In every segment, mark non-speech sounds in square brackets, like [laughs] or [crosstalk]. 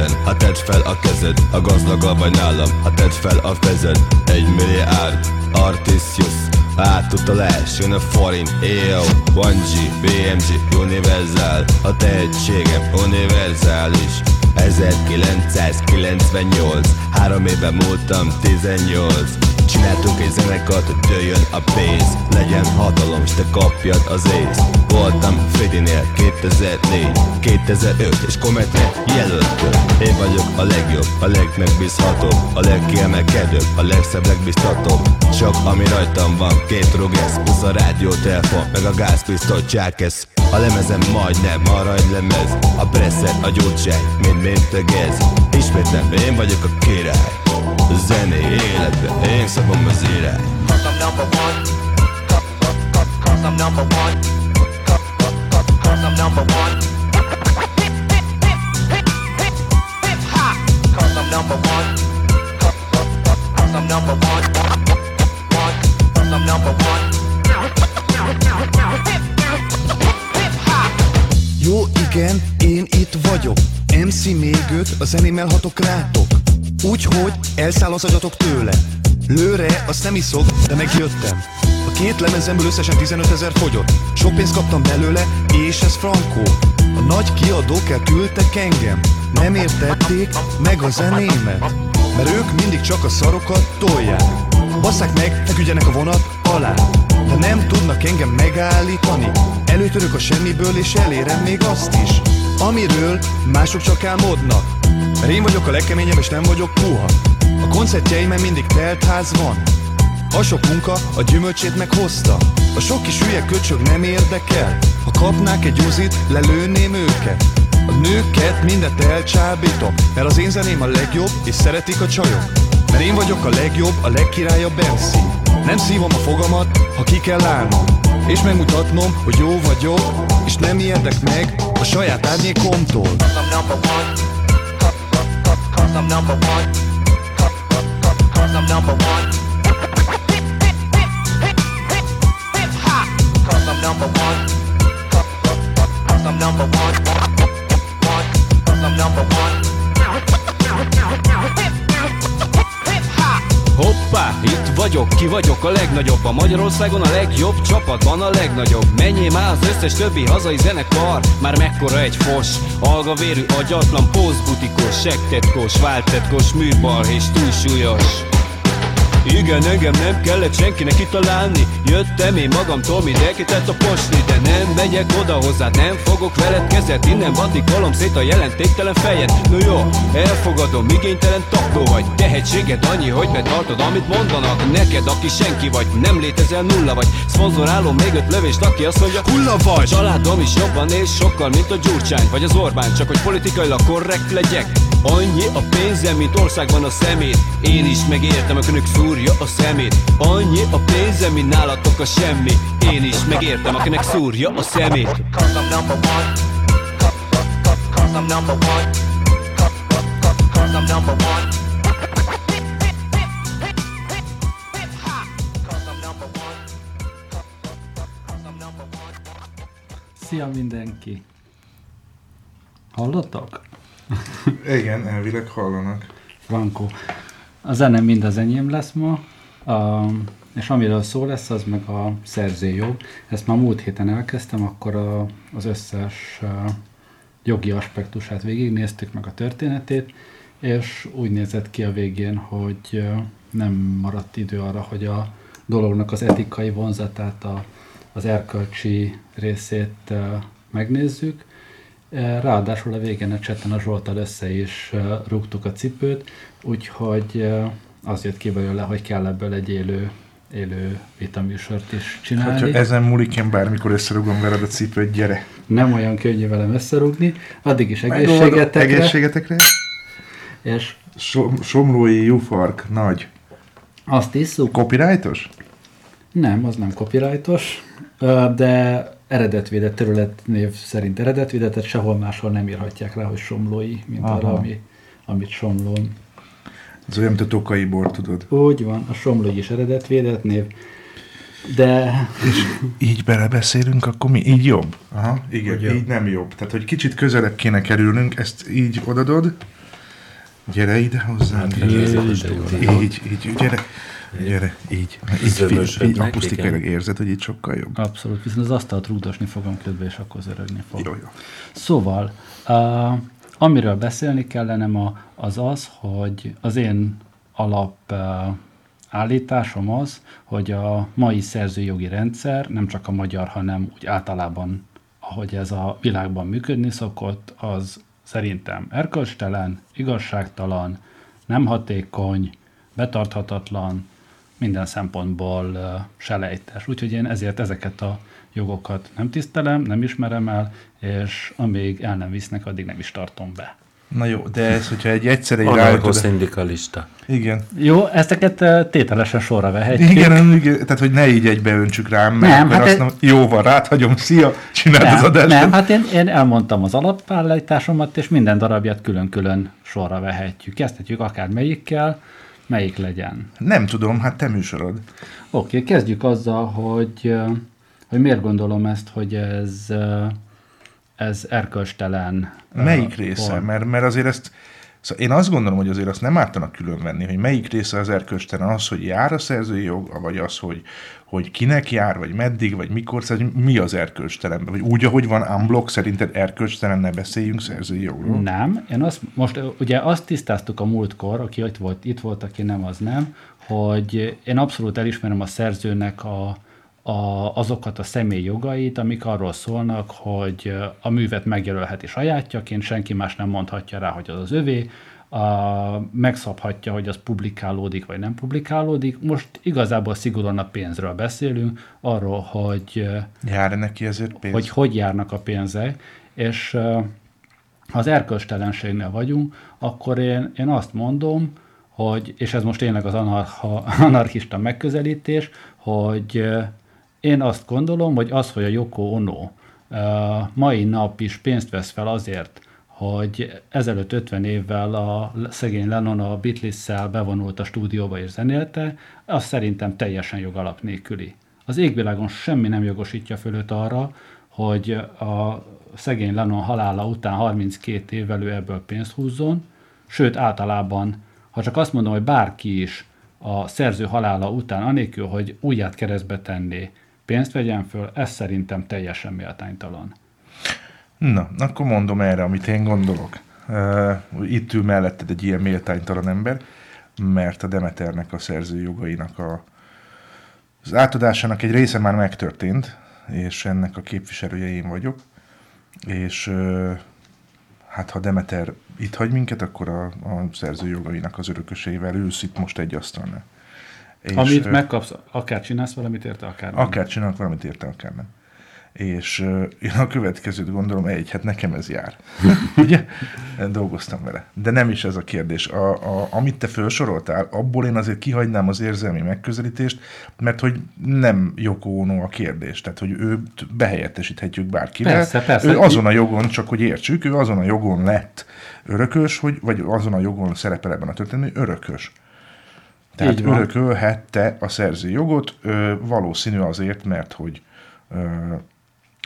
szinten Ha tedd fel a kezed, a gazdagabb vagy nálam. Ha tedd fel a fezed, egy milliárd Artisius, átutalás, jön a forint. EO, 1G, BMG, Universal. A tehetségem univerzális. 1998 Három éve múltam 18 Csináltunk egy zenekart, hogy jöjjön a pénz. Legyen hatalom, s te kapjad az ész. Voltam Fredinél 2004 2005 és Cometre jelöltő. Én vagyok a legjobb, a legmegbízhatóbb A legkiemelkedőbb, a legszebb, legbiztatóbb. Csak ami rajtam van, két rogesz Plusz a rádiótelefon, meg a gázpisztoly csákesz a lemezem majdnem aranylemez A presszer, a gyógyság, mind-mind tegez Ismétlem, én vagyok a király. Zené életbe, én szabom az irány Cause I'm number one. Cause I'm number one. Cause I'm number one. Cause I'm number one. Cause I'm number one. Cause I'm number one Jó, igen, én itt vagyok. MC még öt, a zenémmel hatok rátok. Úgyhogy elszáll az agyatok tőle. Lőre, azt nem iszok, de megjöttem. A két lemezemből összesen 15 ezer fogyott. Sok pénzt kaptam belőle, és ez frankó. A nagy kiadók elküldtek engem. Nem értették meg a zenémet. Mert ők mindig csak a szarokat tolják. Basszák meg, feküdjenek a vonat alá nem tudnak engem megállítani. Előtörök a semmiből és elérem még azt is Amiről mások csak álmodnak. Én vagyok a legkeményebb és nem vagyok puha. A koncertjeimen mindig telt ház van. A sok munka a gyümölcsét meghozta. A sok kis hülye köcsög nem érdekel. Ha kapnák egy uzit, lelőném őket. A nőket mindet elcsábítom Mert az én zeném a legjobb és szeretik a csajok. Mert én vagyok a legjobb, a legkirályabb MC Nem szívom a fogamat, ha ki kell állnom. És megmutatnom, hogy jó vagyok És nem ijedek meg a saját árnyékomtól. Number one. One. One. Number one Hoppá, itt vagyok, ki vagyok a legnagyobb A Magyarországon a legjobb csapatban a legnagyobb. Menjél már az összes többi hazai zenekar Már mekkora egy fos. Algavérű, agyatlan, pózbutikos Sektetkos, váltetkos, műbalhés, túlsúlyos igen, engem nem kellett senkinek kitalálni. Jöttem én magamtól mindenkit a posni. De nem megyek oda hozzád, nem fogok veled kezet. Innen vatikolom szét a jelentéktelen fejed. No jó, elfogadom, igénytelen taktó vagy. Tehetséged annyi, hogy betartod, amit mondanak. Neked, aki senki vagy, nem létezel nulla vagy. Szponzorálom még öt lövést, aki azt mondja Hulla vagy! Családom is jobban és sokkal, mint a Gyurcsány. Vagy az Orbán, csak hogy politikailag korrekt legyek Annyi a pénzem, mint országban a szemét Én is megértem, a önök szúrja a szemét Annyi a pénzem, mint nálatok a semmi Én is megértem, akinek szúrja a szemét Szia mindenki! Hallottak? [laughs] Igen, elvileg hallanak. Franco. A zene mind az enyém lesz ma, um, és amiről szó lesz, az meg a szerzőjog. Ezt már múlt héten elkezdtem, akkor a, az összes uh, jogi aspektusát végignéztük, meg a történetét, és úgy nézett ki a végén, hogy nem maradt idő arra, hogy a dolognak az etikai vonzatát, a, az erkölcsi részét megnézzük, Ráadásul a végén a cseten a Zsoltal össze is eh, rúgtuk a cipőt, úgyhogy eh, az jött ki belőle, hogy kell ebből egy élő, élő vitaműsort is csinálni. Ha ezen múlik, én bármikor összerugom veled a cipőt, gyere. Nem olyan könnyű velem összerúgni, addig is egészségetekre. Egészségetekre. És So- Somlói Jufark, nagy. azt isszuk? Copyrightos? Nem, az nem copyrightos, de eredetvédett területnév szerint eredetvédett, tehát sehol máshol nem írhatják rá, hogy somlói, mint Aha. arra, ami, amit somlón Ez olyan, mint a tokai bor, tudod. Úgy van, a Somlói is eredetvédett név, de Így belebeszélünk, akkor mi? Így jobb? Aha, igen, Hogy jobb. így nem jobb. Tehát, hogy kicsit közelebb kéne kerülnünk, ezt így odadod, Gyere ide hozzám. Hát, így, így, így, gyere. Gyere, így. Így, így, így akusztikailag érzed, hogy itt sokkal jobb. Abszolút, viszont az asztalt rúgdosni fogom közben, és akkor zörögni fog. Jó, jó. Szóval, uh, amiről beszélni kellene ma, az az, hogy az én alap uh, állításom az, hogy a mai szerzőjogi rendszer nem csak a magyar, hanem úgy általában, ahogy ez a világban működni szokott, az szerintem erkölcstelen, igazságtalan, nem hatékony, betarthatatlan, minden szempontból selejtes. Úgyhogy én ezért ezeket a jogokat nem tisztelem, nem ismerem el, és amíg el nem visznek, addig nem is tartom be. Na jó, de ez, hogyha egy egyszerre egy ráütöd... Anarcho-szindikalista. Igen. Jó, ezeket uh, tételesen sorra vehetjük. Igen, igen, tehát hogy ne így egybe öntsük rám, mert Nem, hát azt ez- nem, jó van, ráthagyom, szia, csináld az Nem, adást. nem, hát én, én elmondtam az alapállításomat, és minden darabját külön-külön sorra vehetjük. Kezdhetjük akár melyikkel, melyik legyen. nem tudom, hát te műsorod. Oké, okay, kezdjük azzal, hogy, hogy miért gondolom ezt, hogy ez, ez erkölcstelen. ö, Melyik része? volt. Mert, mert azért ezt, szóval én azt gondolom, hogy azért azt nem ártanak külön venni, hogy melyik része az erkölcstelen, az, hogy jár a szerzői jog, vagy az, hogy, hogy kinek jár, vagy meddig, vagy mikor, szóval mi az erkölcstelen? Vagy úgy, ahogy van unblock, szerinted erkölcstelen ne beszéljünk szerzői jogról? Nem, én azt, most ugye azt tisztáztuk a múltkor, aki itt volt, itt volt, aki nem, az nem, hogy én abszolút elismerem a szerzőnek a, a, azokat a személy jogait, amik arról szólnak, hogy a művet megjelölheti sajátjaként, senki más nem mondhatja rá, hogy az az övé, a, megszabhatja, hogy az publikálódik, vagy nem publikálódik. Most igazából szigorúan a pénzről beszélünk, arról, hogy ö, Jár-e neki ezért pénz? hogy hogy járnak a pénzek, és ha az erkölcstelenségnél vagyunk, akkor én, én azt mondom, hogy, és ez most tényleg az anarcha, [laughs] anarchista megközelítés, hogy én azt gondolom, hogy az, hogy a Yoko Ono mai nap is pénzt vesz fel azért, hogy ezelőtt 50 évvel a szegény Lennon a Beatles-szel bevonult a stúdióba és zenélte, az szerintem teljesen jogalap nélküli. Az égvilágon semmi nem jogosítja fölött arra, hogy a szegény Lennon halála után 32 évvel ő ebből pénzt húzzon, sőt általában, ha csak azt mondom, hogy bárki is a szerző halála után, anélkül, hogy újját keresztbe tenné, pénzt vegyen föl, ez szerintem teljesen méltánytalan. Na, akkor mondom erre, amit én gondolok. Uh, itt ül melletted egy ilyen méltánytalan ember, mert a Demeternek a szerzői jogainak a, az átadásának egy része már megtörtént, és ennek a képviselője én vagyok, és uh, hát ha Demeter itt hagy minket, akkor a, a szerzői jogainak az örökösével ülsz itt most egy asztalnál. És, Amit megkapsz, akár csinálsz valamit érte, akár nem. Akár csinálok valamit érte, akár nem. És én a következőt gondolom, egy, hát nekem ez jár. [laughs] Ugye? Dolgoztam vele. De nem is ez a kérdés. A, a, amit te felsoroltál, abból én azért kihagynám az érzelmi megközelítést, mert hogy nem Ono a kérdés. Tehát, hogy ő behelyettesíthetjük bárkivel. Persze, persze. Ő azon a jogon, csak hogy értsük, ő azon a jogon lett örökös, hogy, vagy azon a jogon szerepel ebben a történetben, hogy örökös. Tehát örökölhette a szerző jogot, ö, valószínű azért, mert hogy ö,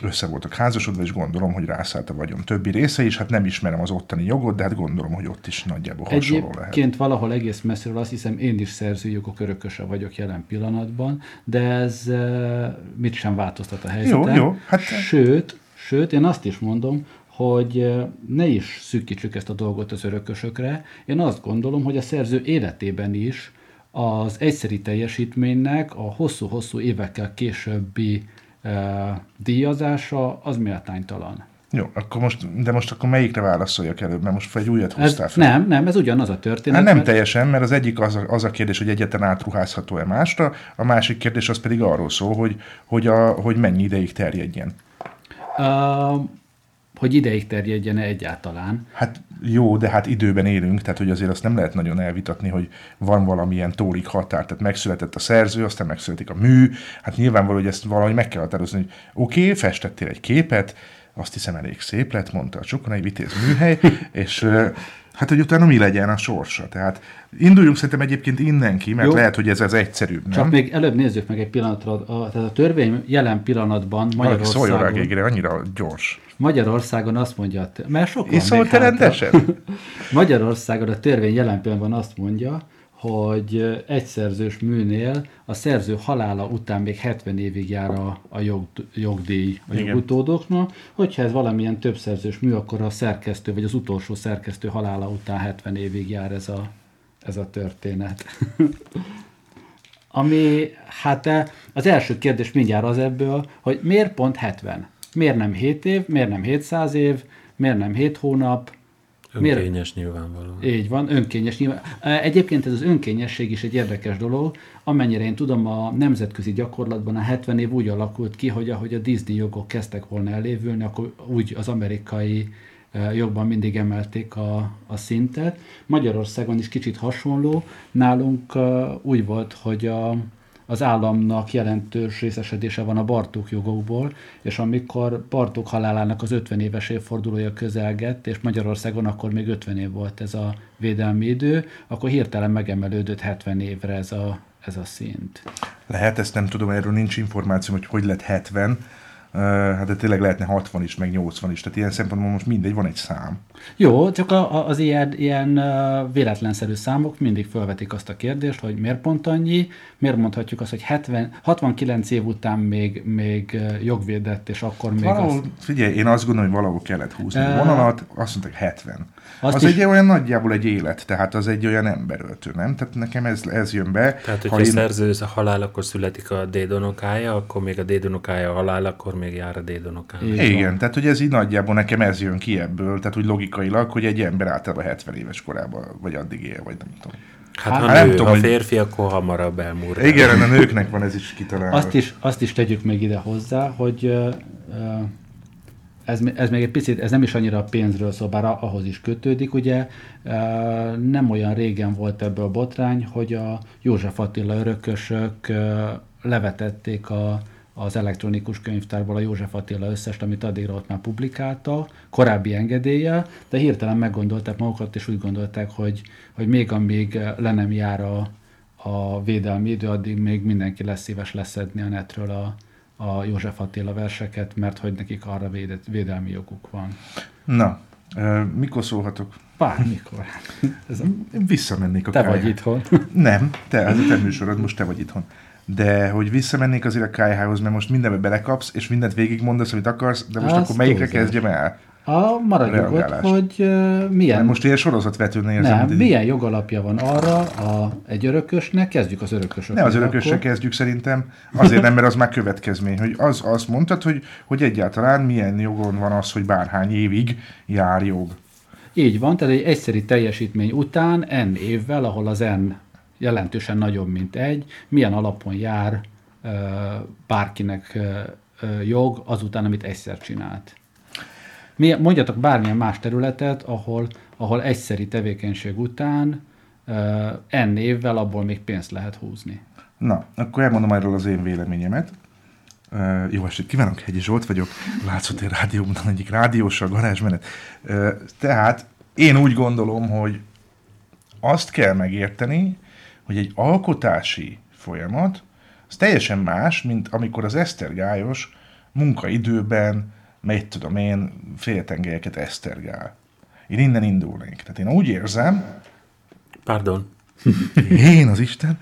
össze voltak házasodva, és gondolom, hogy rászállt a vagyon többi része is. Hát nem ismerem az ottani jogot, de hát gondolom, hogy ott is nagyjából hasonló lehet. Egyébként valahol egész messziről azt hiszem, én is szerzőjogok örököse vagyok jelen pillanatban, de ez eh, mit sem változtat a helyzeten. Jó, jó, hát- Sőt, sőt, én azt is mondom, hogy eh, ne is szűkítsük ezt a dolgot az örökösökre. Én azt gondolom, hogy a szerző életében is az egyszeri teljesítménynek a hosszú-hosszú évekkel későbbi díjazása az méltánytalan. Jó, akkor most, de most akkor melyikre válaszoljak előbb, mert most egy újat hoztál fel. nem, nem, ez ugyanaz a történet. Hát nem mert- teljesen, mert az egyik az a, az a kérdés, hogy egyetlen átruházható-e másra, a másik kérdés az pedig arról szól, hogy, hogy, a, hogy mennyi ideig terjedjen. Uh, hogy ideig terjedjen egyáltalán. Hát jó, de hát időben élünk, tehát hogy azért azt nem lehet nagyon elvitatni, hogy van valamilyen tólik határ. Tehát megszületett a szerző, aztán megszületik a mű. Hát nyilvánvaló, hogy ezt valahogy meg kell határozni, hogy oké, okay, festettél egy képet, azt hiszem elég szép lett, mondta a Csokonai Vitéz műhely, [laughs] és, Hát, hogy utána mi legyen a sorsa. Tehát induljunk szerintem egyébként innen ki, mert Jó. lehet, hogy ez az egyszerűbb, nem? Csak még előbb nézzük meg egy pillanatra, a, tehát a törvény jelen pillanatban Valaki szóljon rá Magyarországon, annyira gyors. Magyarországon azt mondja, mert sok van Iszol te rendesen? [laughs] Magyarországon a törvény jelen pillanatban azt mondja, hogy egy szerzős műnél a szerző halála után még 70 évig jár a, a jog, jogdíj a Igen. jogutódoknak. Hogyha ez valamilyen több szerzős mű, akkor a szerkesztő, vagy az utolsó szerkesztő halála után 70 évig jár ez a, ez a történet. [laughs] Ami, hát eh, az első kérdés mindjárt az ebből, hogy miért pont 70? Miért nem 7 év, miért nem 700 év, miért nem 7 hónap, Miért? Önkényes nyilvánvalóan. így van, önkényes nyilván. Egyébként ez az önkényesség is egy érdekes dolog. Amennyire én tudom, a nemzetközi gyakorlatban a 70 év úgy alakult ki, hogy ahogy a Disney jogok kezdtek volna elévülni, akkor úgy az amerikai jogban mindig emelték a, a szintet. Magyarországon is kicsit hasonló. Nálunk úgy volt, hogy a, az államnak jelentős részesedése van a Bartók jogokból, és amikor Bartók halálának az 50 éves évfordulója közelgett, és Magyarországon akkor még 50 év volt ez a védelmi idő, akkor hirtelen megemelődött 70 évre ez a, ez a szint. Lehet, ezt nem tudom, erről nincs információ, hogy hogy lett 70, Uh, hát de tényleg lehetne 60 is, meg 80 is. Tehát ilyen szempontból most mindegy, van egy szám. Jó, csak a, az ilyen, ilyen véletlenszerű számok mindig felvetik azt a kérdést, hogy miért pont annyi, miért mondhatjuk azt, hogy 70, 69 év után még, még jogvédett, és akkor még Valahol, azt... figyelj, én azt gondolom, hogy valahol kellett húzni a vonalat, azt mondták 70. azt az is- egy olyan nagyjából egy élet, tehát az egy olyan emberöltő, nem? Tehát nekem ez, ez jön be. Tehát, Ha hogyha én- én... szerző halál, akkor születik a dédonokája, akkor még a dédonokája halál, akkor még jár a dédonokája. Igen, van. tehát hogy ez így nagyjából nekem ez jön ki ebből, tehát úgy logikailag, hogy egy ember általában 70 éves korában, vagy addig él, vagy nem tudom. Hát, Hát ha nem nő, tudom, ha hogy- férfi, akkor hamarabb elmúr. Igen, a nőknek van ez is kitalálva. Azt is, azt is tegyük még ide hozzá, hogy ö, ö, ez, ez még egy picit, ez nem is annyira a pénzről szól, bár a- ahhoz is kötődik, ugye. Nem olyan régen volt ebből botrány, hogy a József Attila örökösök levetették a, az elektronikus könyvtárból a József Attila összest, amit addigra ott már publikálta, korábbi engedéllyel, de hirtelen meggondolták magukat, és úgy gondolták, hogy, hogy még amíg le nem jár a, a védelmi idő, addig még mindenki lesz szíves leszedni a netről a, a József Attila verseket, mert hogy nekik arra védett, védelmi joguk van. Na, mikor szólhatok? Bármikor. [laughs] Ez a, visszamennék a te vagy itthon. [laughs] Nem, te, ez a te műsorod, most te vagy itthon. De hogy visszamennék azért a KH-hoz, mert most mindenbe belekapsz, és mindent végigmondasz, amit akarsz, de most Az akkor melyikre kezdjem el? A maradjunk ott, hogy uh, milyen, Mert most ilyen sorozatvetőnél érzem, nem, milyen jogalapja van arra a, egy örökösnek, kezdjük az örökösökkel. Ne az örökössel akkor. kezdjük szerintem, azért nem, mert az már következmény, hogy az, azt mondtad, hogy, hogy egyáltalán milyen jogon van az, hogy bárhány évig jár jog. Így van, tehát egy egyszeri teljesítmény után N évvel, ahol az N jelentősen nagyobb, mint egy, milyen alapon jár ö, bárkinek ö, jog azután, amit egyszer csinált. Mi, mondjatok bármilyen más területet, ahol, ahol egyszeri tevékenység után ö, N évvel abból még pénzt lehet húzni. Na, akkor elmondom erről az én véleményemet. Uh, jó estét kívánok, Hegyi Zsolt vagyok, Látszótér Rádióban egyik rádiós a garázsmenet. Uh, tehát én úgy gondolom, hogy azt kell megérteni, hogy egy alkotási folyamat az teljesen más, mint amikor az esztergályos munkaidőben, mit tudom én, féltengelyeket esztergál. Én innen indulnék. Tehát én úgy érzem, Pardon. én az Isten,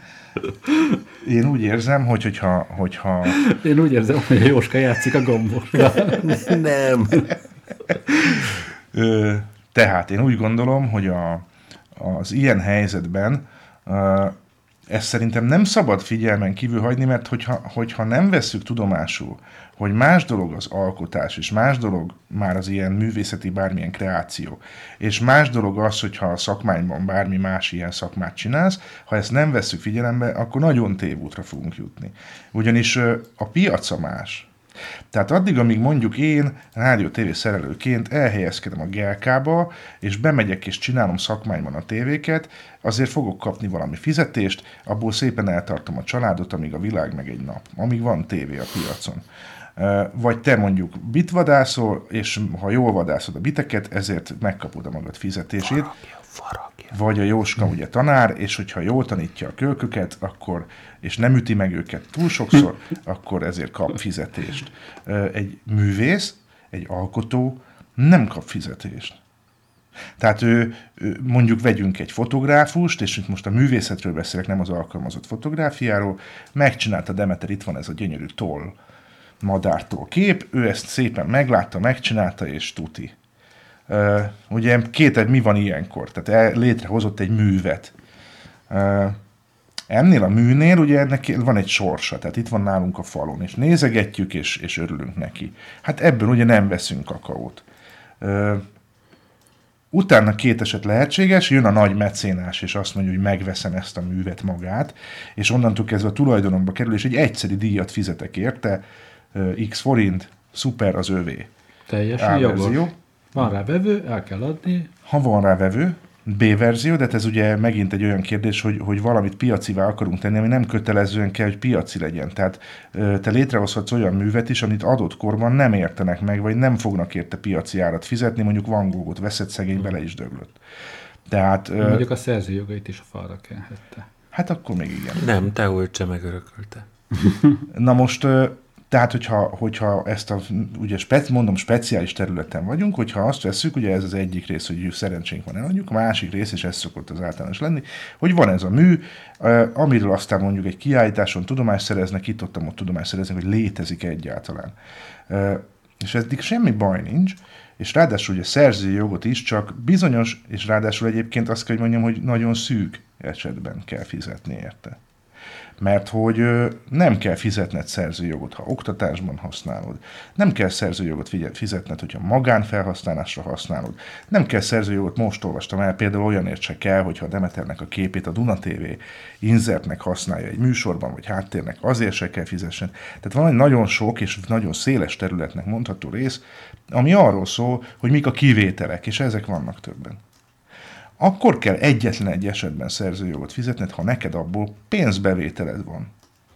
én úgy érzem, hogy hogyha, hogyha Én úgy érzem, hogy a Jóska játszik a gombosra. Nem. Tehát én úgy gondolom, hogy a, az ilyen helyzetben ezt szerintem nem szabad figyelmen kívül hagyni, mert hogyha, hogyha nem vesszük tudomásul, hogy más dolog az alkotás, és más dolog már az ilyen művészeti bármilyen kreáció, és más dolog az, hogyha a szakmányban bármi más ilyen szakmát csinálsz, ha ezt nem vesszük figyelembe, akkor nagyon tévútra fogunk jutni. Ugyanis a piaca más, tehát addig, amíg mondjuk én rádió TV szerelőként elhelyezkedem a GLK-ba, és bemegyek és csinálom szakmányban a tévéket, azért fogok kapni valami fizetést, abból szépen eltartom a családot, amíg a világ meg egy nap, amíg van tévé a piacon. Vagy te mondjuk bitvadászol, és ha jól vadászod a biteket, ezért megkapod a magad fizetését. Vagy a Jóska ugye tanár, és hogyha jól tanítja a kölköket, akkor, és nem üti meg őket túl sokszor, akkor ezért kap fizetést. Egy művész, egy alkotó nem kap fizetést. Tehát ő, mondjuk vegyünk egy fotográfust, és itt most a művészetről beszélek, nem az alkalmazott fotográfiáról, megcsinálta Demeter, itt van ez a gyönyörű toll madártól kép, ő ezt szépen meglátta, megcsinálta, és tuti. Ugye két, mi van ilyenkor? Tehát el, létrehozott egy művet. Ennél a műnél ugye ennek van egy sorsa, tehát itt van nálunk a falon, és nézegetjük, és, és örülünk neki. Hát ebből ugye nem veszünk kakaót. Uh, Utána két eset lehetséges, jön a nagy mecénás, és azt mondja, hogy megveszem ezt a művet magát, és onnantól kezdve a tulajdonomba kerül, és egy egyszeri díjat fizetek érte, ö, x forint, szuper az övé. Teljesen jogos. Van rá vevő, el kell adni, Ha van rá vevő, B verzió, de hát ez ugye megint egy olyan kérdés, hogy, hogy valamit piacivá akarunk tenni, ami nem kötelezően kell, hogy piaci legyen. Tehát te létrehozhatsz olyan művet is, amit adott korban nem értenek meg, vagy nem fognak érte piaci árat fizetni, mondjuk Van Goghot veszett szegény, bele is döglött. Tehát, mondjuk a szerzőjogait is a falra kenhette. hát akkor még igen. Nem, te Ulcse megörökölte. Na most, tehát, hogyha, hogyha ezt a, ugye spec, mondom, speciális területen vagyunk, hogyha azt veszük, ugye ez az egyik rész, hogy szerencsénk van eladjuk, a másik rész, és ez szokott az általános lenni, hogy van ez a mű, amiről aztán mondjuk egy kiállításon tudomást szereznek, itt ott, ott tudomást szereznek, hogy létezik egyáltalán. És eddig semmi baj nincs, és ráadásul ugye szerzői jogot is csak bizonyos, és ráadásul egyébként azt kell, hogy mondjam, hogy nagyon szűk esetben kell fizetni érte. Mert hogy nem kell fizetned szerzőjogot, ha oktatásban használod. Nem kell szerzőjogot fizetned, hogyha magánfelhasználásra használod. Nem kell szerzőjogot, most olvastam el, például olyanért se kell, hogyha Demeternek a képét a Duna TV insertnek használja egy műsorban, vagy háttérnek, azért se kell fizessen. Tehát van egy nagyon sok és nagyon széles területnek mondható rész, ami arról szól, hogy mik a kivételek, és ezek vannak többen akkor kell egyetlen egy esetben szerzőjogot fizetned, ha neked abból pénzbevételed van.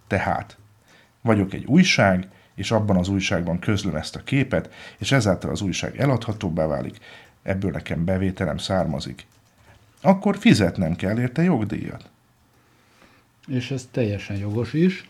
Tehát vagyok egy újság, és abban az újságban közlöm ezt a képet, és ezáltal az újság eladhatóbbá válik, ebből nekem bevételem származik. Akkor fizetnem kell érte jogdíjat. És ez teljesen jogos is,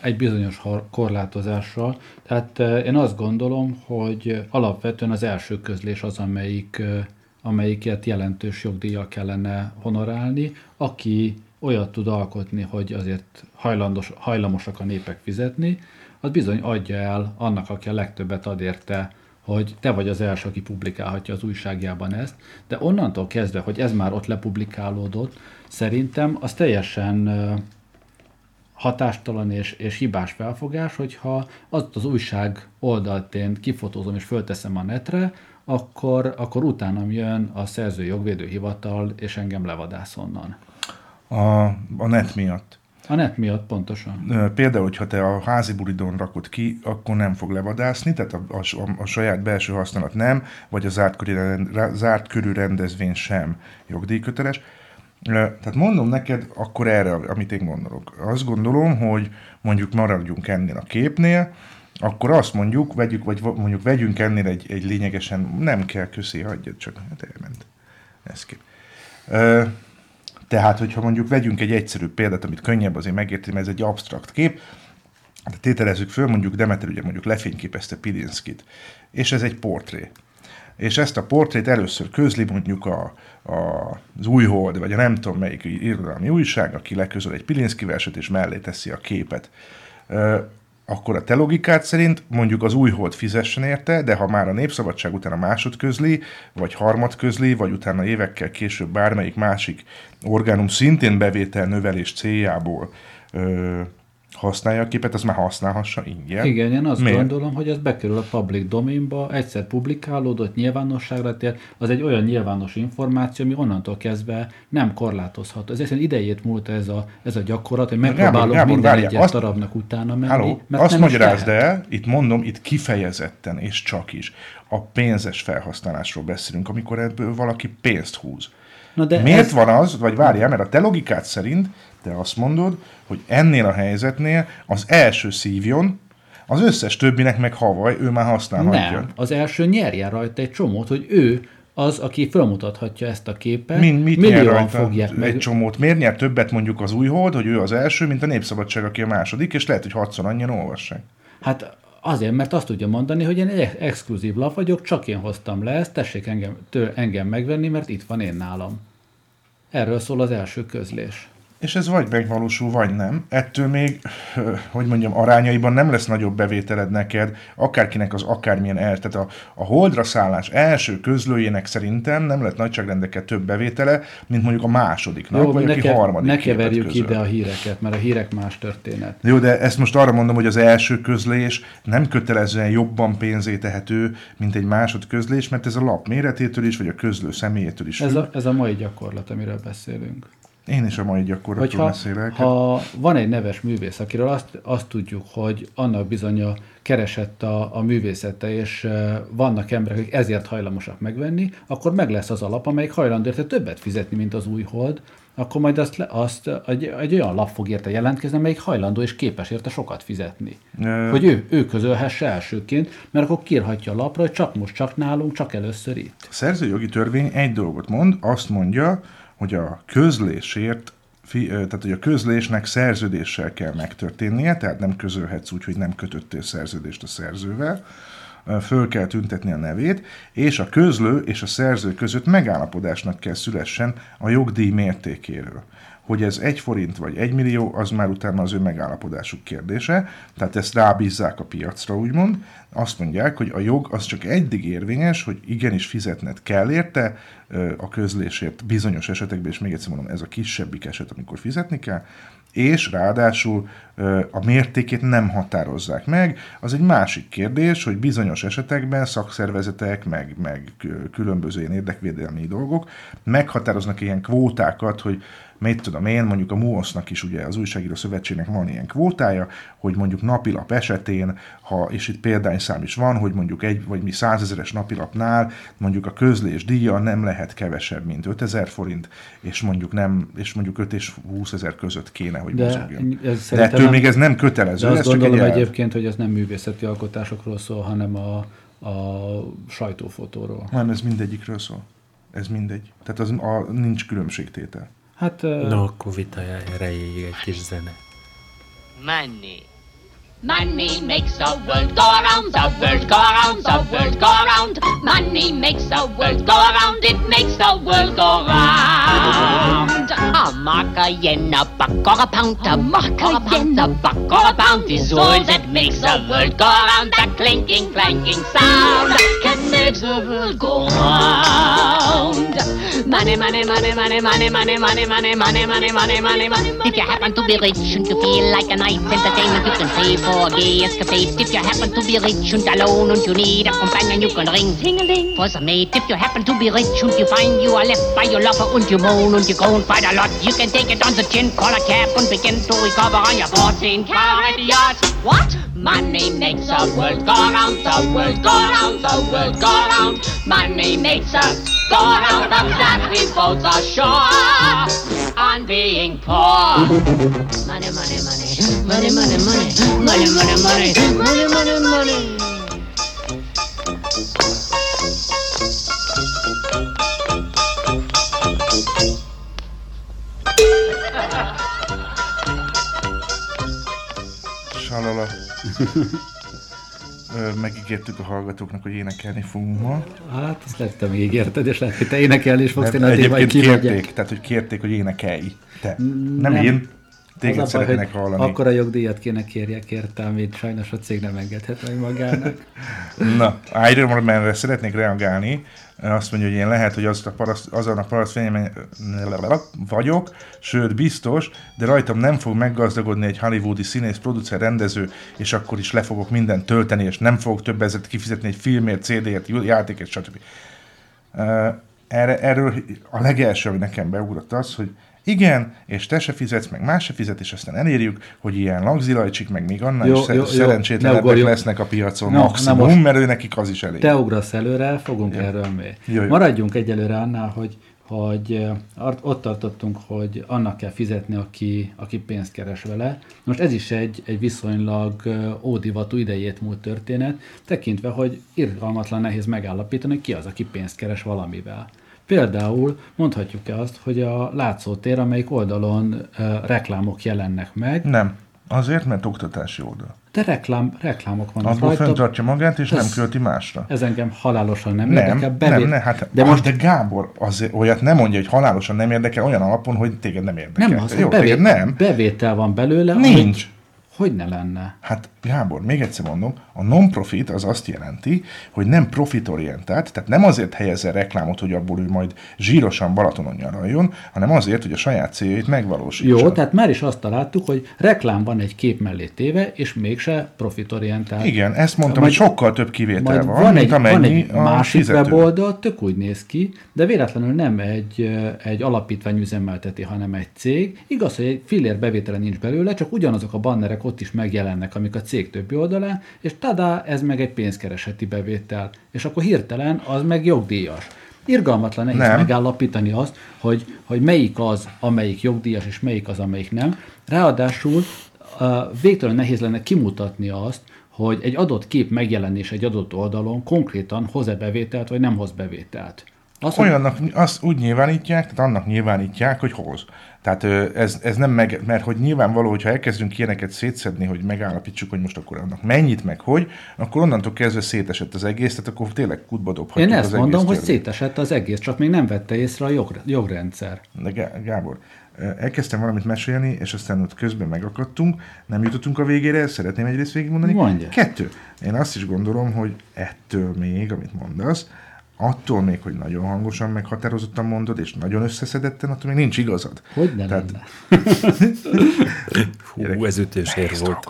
egy bizonyos korlátozással. Tehát uh, én azt gondolom, hogy alapvetően az első közlés az, amelyik, uh, amelyiket jelentős jogdíjjal kellene honorálni, aki olyat tud alkotni, hogy azért hajlandos, hajlamosak a népek fizetni, az bizony adja el annak, aki a legtöbbet ad érte, hogy te vagy az első, aki publikálhatja az újságjában ezt, de onnantól kezdve, hogy ez már ott lepublikálódott, szerintem az teljesen hatástalan és, és hibás felfogás, hogyha azt az újság oldalt én kifotózom és fölteszem a netre, akkor, akkor utánam jön a szerző jogvédő hivatal, és engem levadász onnan. A, a net miatt. A net miatt pontosan. Például, hogyha te a házi bulidon rakod ki, akkor nem fog levadászni, tehát a, a, a saját belső használat nem, vagy a zárt körű, zárt körű rendezvény sem jogdíjköteles. Tehát mondom neked akkor erre, amit én gondolok. Azt gondolom, hogy mondjuk maradjunk ennél a képnél, akkor azt mondjuk, vegyük, vagy va- mondjuk vegyünk ennél egy, egy lényegesen, nem kell, köszi, hagyjad csak, hát elment. Ez kép. Ö, tehát, hogyha mondjuk vegyünk egy egyszerű példát, amit könnyebb azért megérteni, mert ez egy absztrakt kép, de tételezzük föl, mondjuk Demeter ugye mondjuk lefényképezte Pilinszkit, és ez egy portré. És ezt a portrét először közli mondjuk a, a, az Újhold, vagy a nem tudom melyik irodalmi újság, aki leközöl egy Pilinszki verset, és mellé teszi a képet. Akkor a te logikád szerint mondjuk az újhold fizessen érte, de ha már a népszabadság után a másod közli, vagy harmad közli, vagy utána évekkel később bármelyik másik orgánum szintén bevétel növelés céljából ö, használja a képet, az már használhassa ingyen. Igen, én azt Miért? gondolom, hogy ez bekerül a public domainba, egyszer publikálódott, nyilvánosságra tér, az egy olyan nyilvános információ, ami onnantól kezdve nem korlátozható. Ez egyszerűen idejét múlt ez a, ez a gyakorlat, hogy megpróbálok Gábor, minden várjál, egyes azt- darabnak utána menni. Halló, mert azt magyarázd el, itt mondom, itt kifejezetten és csak is a pénzes felhasználásról beszélünk, amikor ebből valaki pénzt húz. Na de Miért ez- van az, vagy várjál, mert a te logikád szerint te azt mondod, hogy ennél a helyzetnél az első szívjon, az összes többinek meg havaj, ő már használhatja. Nem, az első nyerjen rajta egy csomót, hogy ő az, aki felmutathatja ezt a képet, Min, mit nyer rajta fogják egy meg. csomót? Miért nyer többet mondjuk az új hold, hogy ő az első, mint a Népszabadság, aki a második, és lehet, hogy hatszor annyian olvassák. Hát azért, mert azt tudja mondani, hogy én egy ex- exkluzív lap vagyok, csak én hoztam le ezt, tessék engem, tő, engem megvenni, mert itt van én nálam. Erről szól az első közlés. És ez vagy megvalósul, vagy nem. Ettől még, hogy mondjam, arányaiban nem lesz nagyobb bevételed neked, akárkinek az akármilyen el. Tehát a, a holdra szállás első közlőjének szerintem nem lett nagyságrendekkel több bevétele, mint mondjuk a másodiknak, Jó, vagy ne, aki kev- harmadik ne keverjük közöl. ide a híreket, mert a hírek más történet. Jó, de ezt most arra mondom, hogy az első közlés nem kötelezően jobban pénzé tehető, mint egy másod közlés, mert ez a lap méretétől is, vagy a közlő személyétől is Ez a, ez a mai gyakorlat, amiről beszélünk. Én is a mai gyakorlatról beszélek. ha van egy neves művész, akiről azt, azt tudjuk, hogy annak bizony keresett a, a művészete, és vannak emberek, akik ezért hajlamosak megvenni, akkor meg lesz az alap, amelyik hajlandó érte többet fizetni, mint az új hold, akkor majd azt, azt egy, egy olyan lap fog érte jelentkezni, amelyik hajlandó és képes érte sokat fizetni. Ö, Hogy ő, ő közölhesse elsőként, mert akkor kírhatja a lapra, hogy csak most, csak nálunk, csak először itt. A szerzőjogi törvény egy dolgot mond, azt mondja, hogy a közlésért, tehát hogy a közlésnek szerződéssel kell megtörténnie, tehát nem közölhetsz úgy, hogy nem kötöttél szerződést a szerzővel, föl kell tüntetni a nevét, és a közlő és a szerző között megállapodásnak kell szülessen a jogdíj mértékéről. Hogy ez egy forint vagy egy millió, az már utána az ő megállapodásuk kérdése, tehát ezt rábízzák a piacra, úgymond. Azt mondják, hogy a jog az csak eddig érvényes, hogy igenis fizetned kell érte a közlésért bizonyos esetekben, és még egyszer mondom, ez a kisebbik eset, amikor fizetni kell, és ráadásul a mértékét nem határozzák meg. Az egy másik kérdés, hogy bizonyos esetekben szakszervezetek, meg, meg kü- különböző ilyen érdekvédelmi dolgok meghatároznak ilyen kvótákat, hogy mit tudom én, mondjuk a MUOSZ-nak is ugye az újságíró szövetségnek van ilyen kvótája, hogy mondjuk napilap esetén, ha, és itt példányszám is van, hogy mondjuk egy vagy mi százezeres napilapnál mondjuk a közlés díja nem lehet kevesebb, mint 5000 forint, és mondjuk nem, és mondjuk 5 és 20 ezer között kéne, hogy De mozogjon. ez De ettől nem- még ez nem kötelező, De azt ez csak egy gondolom egyébként, hogy ez nem művészeti alkotásokról szól, hanem a, a sajtófotóról. Nem, ez mindegyikről szól. Ez mindegy. Tehát az, a, nincs különbségtétel. Hát ö, No, akkor vita erejéig egy kis zene. Money. Money makes the world go around, the world go around, the world go around. Money makes the world go around, it makes the world go round. A mark, a yen, a buck, or a pound, a mark, a yen, a buck, or a pound is all that makes the world go around. The clinking, clanking sound can make the world go round. Money, money, money, money, money, money, money, money, money, money, money, money, money. If you happen to be rich and you feel like a nice entertainment, you can pay for a gay escapade. If you happen to be rich and alone and you need a companion, you can ring ting-a-ling for some mate. If you happen to be rich and you find you are left by your lover and you moan and you groan quite a lot, you can take it on the chin, call a cab and begin to recover on your 14 carat yacht. What? Money makes the world go round, the world go round, the world go round. Money makes us go round, of that we both are sure on being poor. Money, money, money, money, money, money, money, money, money, money, money, money. Salala. [laughs] Megígértük a hallgatóknak, hogy énekelni fogunk ma. hát azt lehet, te még ígérted, és lehet, hogy te énekelni is fogsz, én egyébként kérték, tehát hogy kérték, hogy énekelj. Te. Nem, nem. én. Téged Az szeretnének hogy hallani. Akkor a jogdíjat kéne kérjek érte, amit sajnos a cég nem engedhet meg magának. [laughs] Na, Iron Man-re szeretnék reagálni. Azt mondja, hogy én lehet, hogy az a paraszt, azon a paraszt fényemen vagyok, sőt biztos, de rajtam nem fog meggazdagodni egy hollywoodi színész, producer, rendező, és akkor is le fogok mindent tölteni, és nem fogok több ezért kifizetni egy filmért, CD-ért, játékért, stb. Erre, erről a legelső, ami nekem beugrott az, hogy igen, és te se fizetsz, meg más se fizet, és aztán elérjük, hogy ilyen lagzilajcsik, meg még annál Jó, is jó, szer- jó, szerencsétlenebbek lesznek a piacon No, maximum, most- mert ő nekik az is elég. Te ugrasz előre, fogunk erről még. Jó, jó. Maradjunk egyelőre annál, hogy hogy ott tartottunk, hogy annak kell fizetni, aki, aki pénzt keres vele. Most ez is egy, egy viszonylag ódivatú idejét múlt történet, tekintve, hogy irgalmatlan nehéz megállapítani, hogy ki az, aki pénzt keres valamivel. Például mondhatjuk-e azt, hogy a látszótér, amelyik oldalon ö, reklámok jelennek meg, Nem. Azért, mert oktatási oldal. de reklám, reklámok vannak Abból rajta. fenntartja magát, és nem költi másra. Ez engem halálosan nem, Nem, érdekel. nem, nem, hát, de de, most de Gábor azért olyat nem mondja, hogy halálosan nem érdekel, olyan alapon, hogy téged nem érdekel. nem az, Jó, hogy téged nem. bevétel van belőle. Nincs. Hogy, hogy ne lenne? Hát Gábor, még egyszer mondom, a non-profit az azt jelenti, hogy nem profitorientált, tehát nem azért helyezze reklámot, hogy abból ő majd zsírosan Balatonon nyaraljon, hanem azért, hogy a saját céljait megvalósítsa. Jó, tehát már is azt találtuk, hogy reklám van egy kép mellé téve, és mégse profitorientált. Igen, ezt mondtam, Majd- hogy sokkal több kivétel van, van, van, mint egy, van egy a másik fizető. weboldal, tök úgy néz ki, de véletlenül nem egy, egy alapítvány üzemelteti, hanem egy cég. Igaz, hogy egy fillér bevétele nincs belőle, csak ugyanazok a bannerek ott is megjelennek, amik a cég többi oldalán, és tada, ez meg egy pénzkereseti bevétel. És akkor hirtelen az meg jogdíjas. Irgalmatlan nehéz Nem. megállapítani azt, hogy, hogy melyik az, amelyik jogdíjas, és melyik az, amelyik nem. Ráadásul végtelenül nehéz lenne kimutatni azt, hogy egy adott kép megjelenés egy adott oldalon konkrétan hoz-e bevételt, vagy nem hoz bevételt. Az, hogy Olyannak, azt úgy nyilvánítják, tehát annak nyilvánítják, hogy hoz. Tehát ez, ez nem meg, mert hogy nyilvánvaló, hogyha elkezdünk ilyeneket szétszedni, hogy megállapítsuk, hogy most akkor annak mennyit, meg hogy, akkor onnantól kezdve szétesett az egész, tehát akkor tényleg kutba dobhatjuk én az ezt mondom, egész hogy szétesett az egész, csak még nem vette észre a jog, jogrendszer. De Gá- Gábor, elkezdtem valamit mesélni, és aztán ott közben megakadtunk, nem jutottunk a végére, szeretném egyrészt végigmondani. Mondja. Kettő. Én azt is gondolom, hogy ettől még, amit mondasz, attól még, hogy nagyon hangosan, meghatározottan mondod, és nagyon összeszedetten, attól még nincs igazad. Hogy ne Tehát-? [laughs] Hú, ez ütésér volt.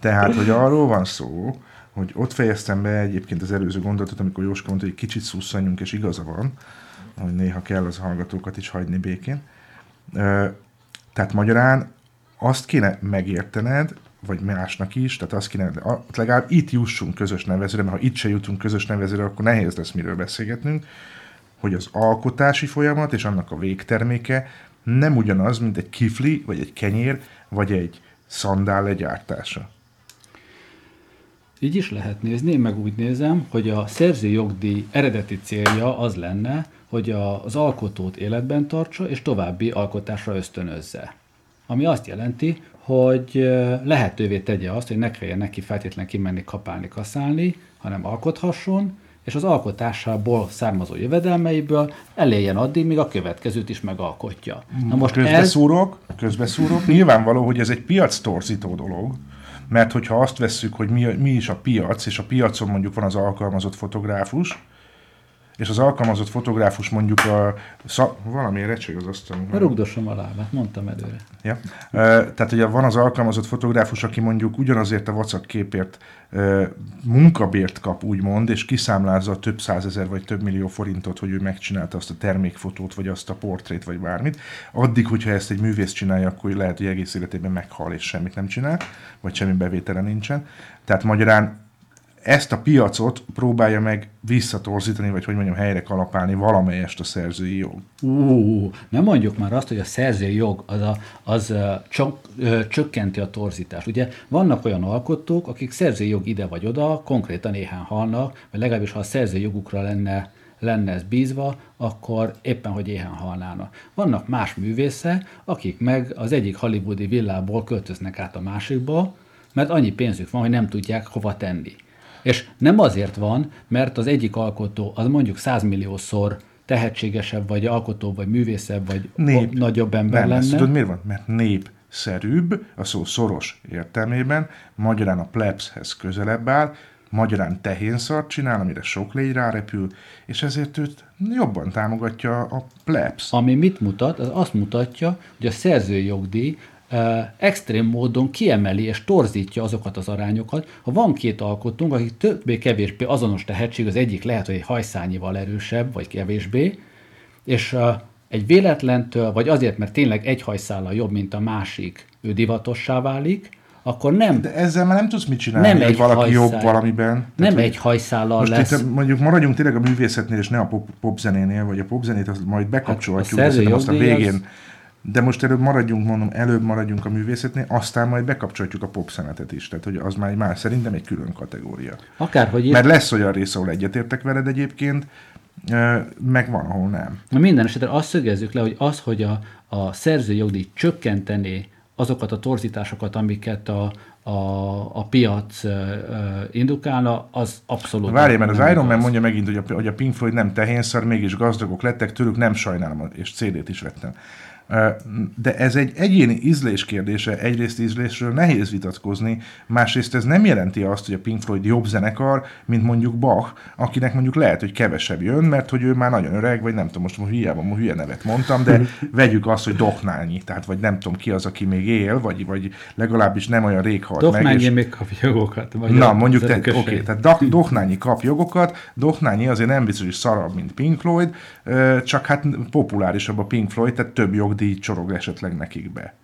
Tehát, hogy arról van szó, hogy ott fejeztem be egyébként az előző gondolatot, amikor Jóska mondta, hogy kicsit szusszanjunk, és igaza van, hogy néha kell az hallgatókat is hagyni békén. Tehát magyarán azt kéne megértened, vagy másnak is, tehát azt kéne, legalább itt jussunk közös nevezőre, mert ha itt se jutunk közös nevezőre, akkor nehéz lesz miről beszélgetnünk, hogy az alkotási folyamat és annak a végterméke nem ugyanaz, mint egy kifli, vagy egy kenyér, vagy egy szandál legyártása. Így is lehet nézni, én meg úgy nézem, hogy a szerzőjogdíj eredeti célja az lenne, hogy a- az alkotót életben tartsa, és további alkotásra ösztönözze. Ami azt jelenti, hogy lehetővé tegye azt, hogy ne kelljen neki feltétlenül kimenni kapálni, kaszálni, hanem alkothasson, és az alkotásából származó jövedelmeiből eléljen addig, míg a következőt is megalkotja. Na most ez, Közbeszúrok, közbeszúrok. Nyilvánvaló, hogy ez egy piac torzító dolog, mert hogyha azt vesszük, hogy mi, mi is a piac, és a piacon mondjuk van az alkalmazott fotográfus, és az alkalmazott fotográfus mondjuk a... Szak, valami recseg az asztalon. rugdosom a lábát, mondtam előre. Ja. Tehát ugye van az alkalmazott fotográfus, aki mondjuk ugyanazért a vacak képért munkabért kap, úgymond, és kiszámlázza több százezer vagy több millió forintot, hogy ő megcsinálta azt a termékfotót, vagy azt a portrét, vagy bármit. Addig, hogyha ezt egy művész csinálja, akkor lehet, hogy egész életében meghal, és semmit nem csinál, vagy semmi bevétele nincsen. Tehát magyarán ezt a piacot próbálja meg visszatorzítani, vagy hogy mondjam, helyre kalapálni valamelyest a szerzői jog. Ú, nem mondjuk már azt, hogy a szerzői jog az, a, az csak, ö, csökkenti a torzítást. Ugye vannak olyan alkotók, akik szerzői jog ide vagy oda, konkrétan éhen halnak, vagy legalábbis ha a szerzői jogukra lenne, lenne ez bízva, akkor éppen, hogy éhen halnának. Vannak más művészek, akik meg az egyik hollywoodi villából költöznek át a másikba, mert annyi pénzük van, hogy nem tudják hova tenni. És nem azért van, mert az egyik alkotó az mondjuk százmilliószor tehetségesebb, vagy alkotó, vagy művészebb, vagy Nép. nagyobb ember Nem, ezt lenne. tudod miért van? Mert népszerűbb, a szó szoros értelmében, magyarán a plebshez közelebb áll, magyarán tehénszart csinál, amire sok légy rárepül, és ezért őt jobban támogatja a plebs. Ami mit mutat? Az azt mutatja, hogy a szerzői jogdíj uh, extrém módon kiemeli és torzítja azokat az arányokat. Ha van két alkotónk, akik többé-kevésbé azonos tehetség, az egyik lehet, hogy egy hajszányival erősebb, vagy kevésbé, és egy véletlentől, vagy azért, mert tényleg egy hajszállal jobb, mint a másik, ő divatossá válik, akkor nem, De ezzel már nem tudsz mit csinálni, Nem hogy egy valaki hajszál. jobb valamiben. nem Tehát, hogy- egy hajszállal Most lesz. itt mondjuk maradjunk tényleg a művészetnél, és ne a pop, popzenénél, vagy a popzenét, azt majd bekapcsolhatjuk, Hát a azt a végén. De most előbb maradjunk, mondom, előbb maradjunk a művészetnél, aztán majd bekapcsolhatjuk a popszenetet is. Tehát, hogy az már más, szerintem egy külön kategória. Akárhogy Mert lesz olyan rész, ahol egyetértek veled egyébként, meg van, ahol nem. Na minden esetre azt szögezzük le, hogy az, hogy a, a szerzői jogdíj csökkentené azokat a torzításokat, amiket a, a, a piac ö, indukálna, az abszolút Várj, mert az Iron Man mondja megint, hogy a, hogy a Pink Floyd nem tehénszar, mégis gazdagok lettek, tőlük nem sajnálom, és CD-t is vettem. De ez egy egyéni ízlés kérdése, egyrészt ízlésről nehéz vitatkozni, másrészt ez nem jelenti azt, hogy a Pink Floyd jobb zenekar, mint mondjuk Bach, akinek mondjuk lehet, hogy kevesebb jön, mert hogy ő már nagyon öreg, vagy nem tudom, most, hiába most hülye nevet mondtam, de [laughs] vegyük azt, hogy Doknányi, tehát vagy nem tudom ki az, aki még él, vagy, vagy legalábbis nem olyan rég halt meg. Doknányi és- még kapja jogokat. Vagy Na, mondjuk, te, oké, okay, tehát Dohnányi kap jogokat, Dohnányi azért nem biztos, hogy szarabb, mint Pink Floyd, csak hát populárisabb a Pink Floyd, tehát több jogdíj csorog esetleg nekik be.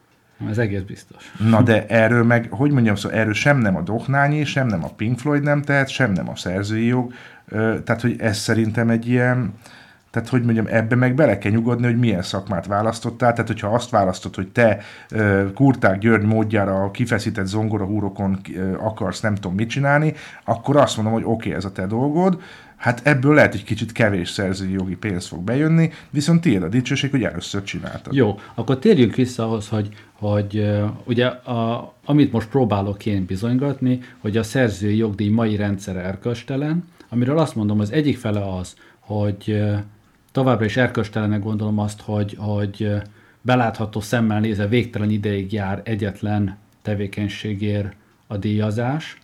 Ez egész biztos. Na de erről meg, hogy mondjam, szóval erről sem nem a Dohnányi, sem nem a Pink Floyd nem tehet, sem nem a szerzői jog, tehát hogy ez szerintem egy ilyen, tehát hogy mondjam, ebbe meg bele kell nyugodni, hogy milyen szakmát választottál, tehát hogyha azt választod, hogy te Kurták György módjára a kifeszített zongorahúrokon akarsz nem tudom mit csinálni, akkor azt mondom, hogy oké, okay, ez a te dolgod, hát ebből lehet egy kicsit kevés szerzői jogi pénz fog bejönni, viszont tiéd a dicsőség, hogy először csináltad. Jó, akkor térjünk vissza ahhoz, hogy, hogy ugye a, amit most próbálok én bizonygatni, hogy a szerzői jogdíj mai rendszere erkölcstelen, amiről azt mondom, az egyik fele az, hogy továbbra is erkölcstelenek gondolom azt, hogy, hogy belátható szemmel nézve végtelen ideig jár egyetlen tevékenységért a díjazás,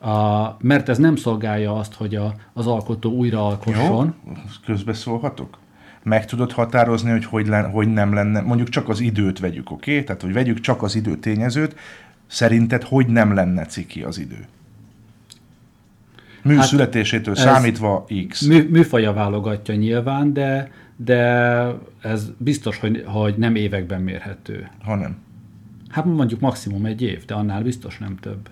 a, mert ez nem szolgálja azt, hogy a, az alkotó újra alkosson. Jó, közbeszólhatok? Meg tudod határozni, hogy hogy, len, hogy nem lenne, mondjuk csak az időt vegyük, oké? Okay? Tehát, hogy vegyük csak az idő tényezőt, szerinted hogy nem lenne ciki az idő? Mű Hát születésétől számítva X. Mű, műfaja válogatja nyilván, de, de ez biztos, hogy, hogy nem években mérhető. Ha nem. Hát mondjuk maximum egy év, de annál biztos nem több.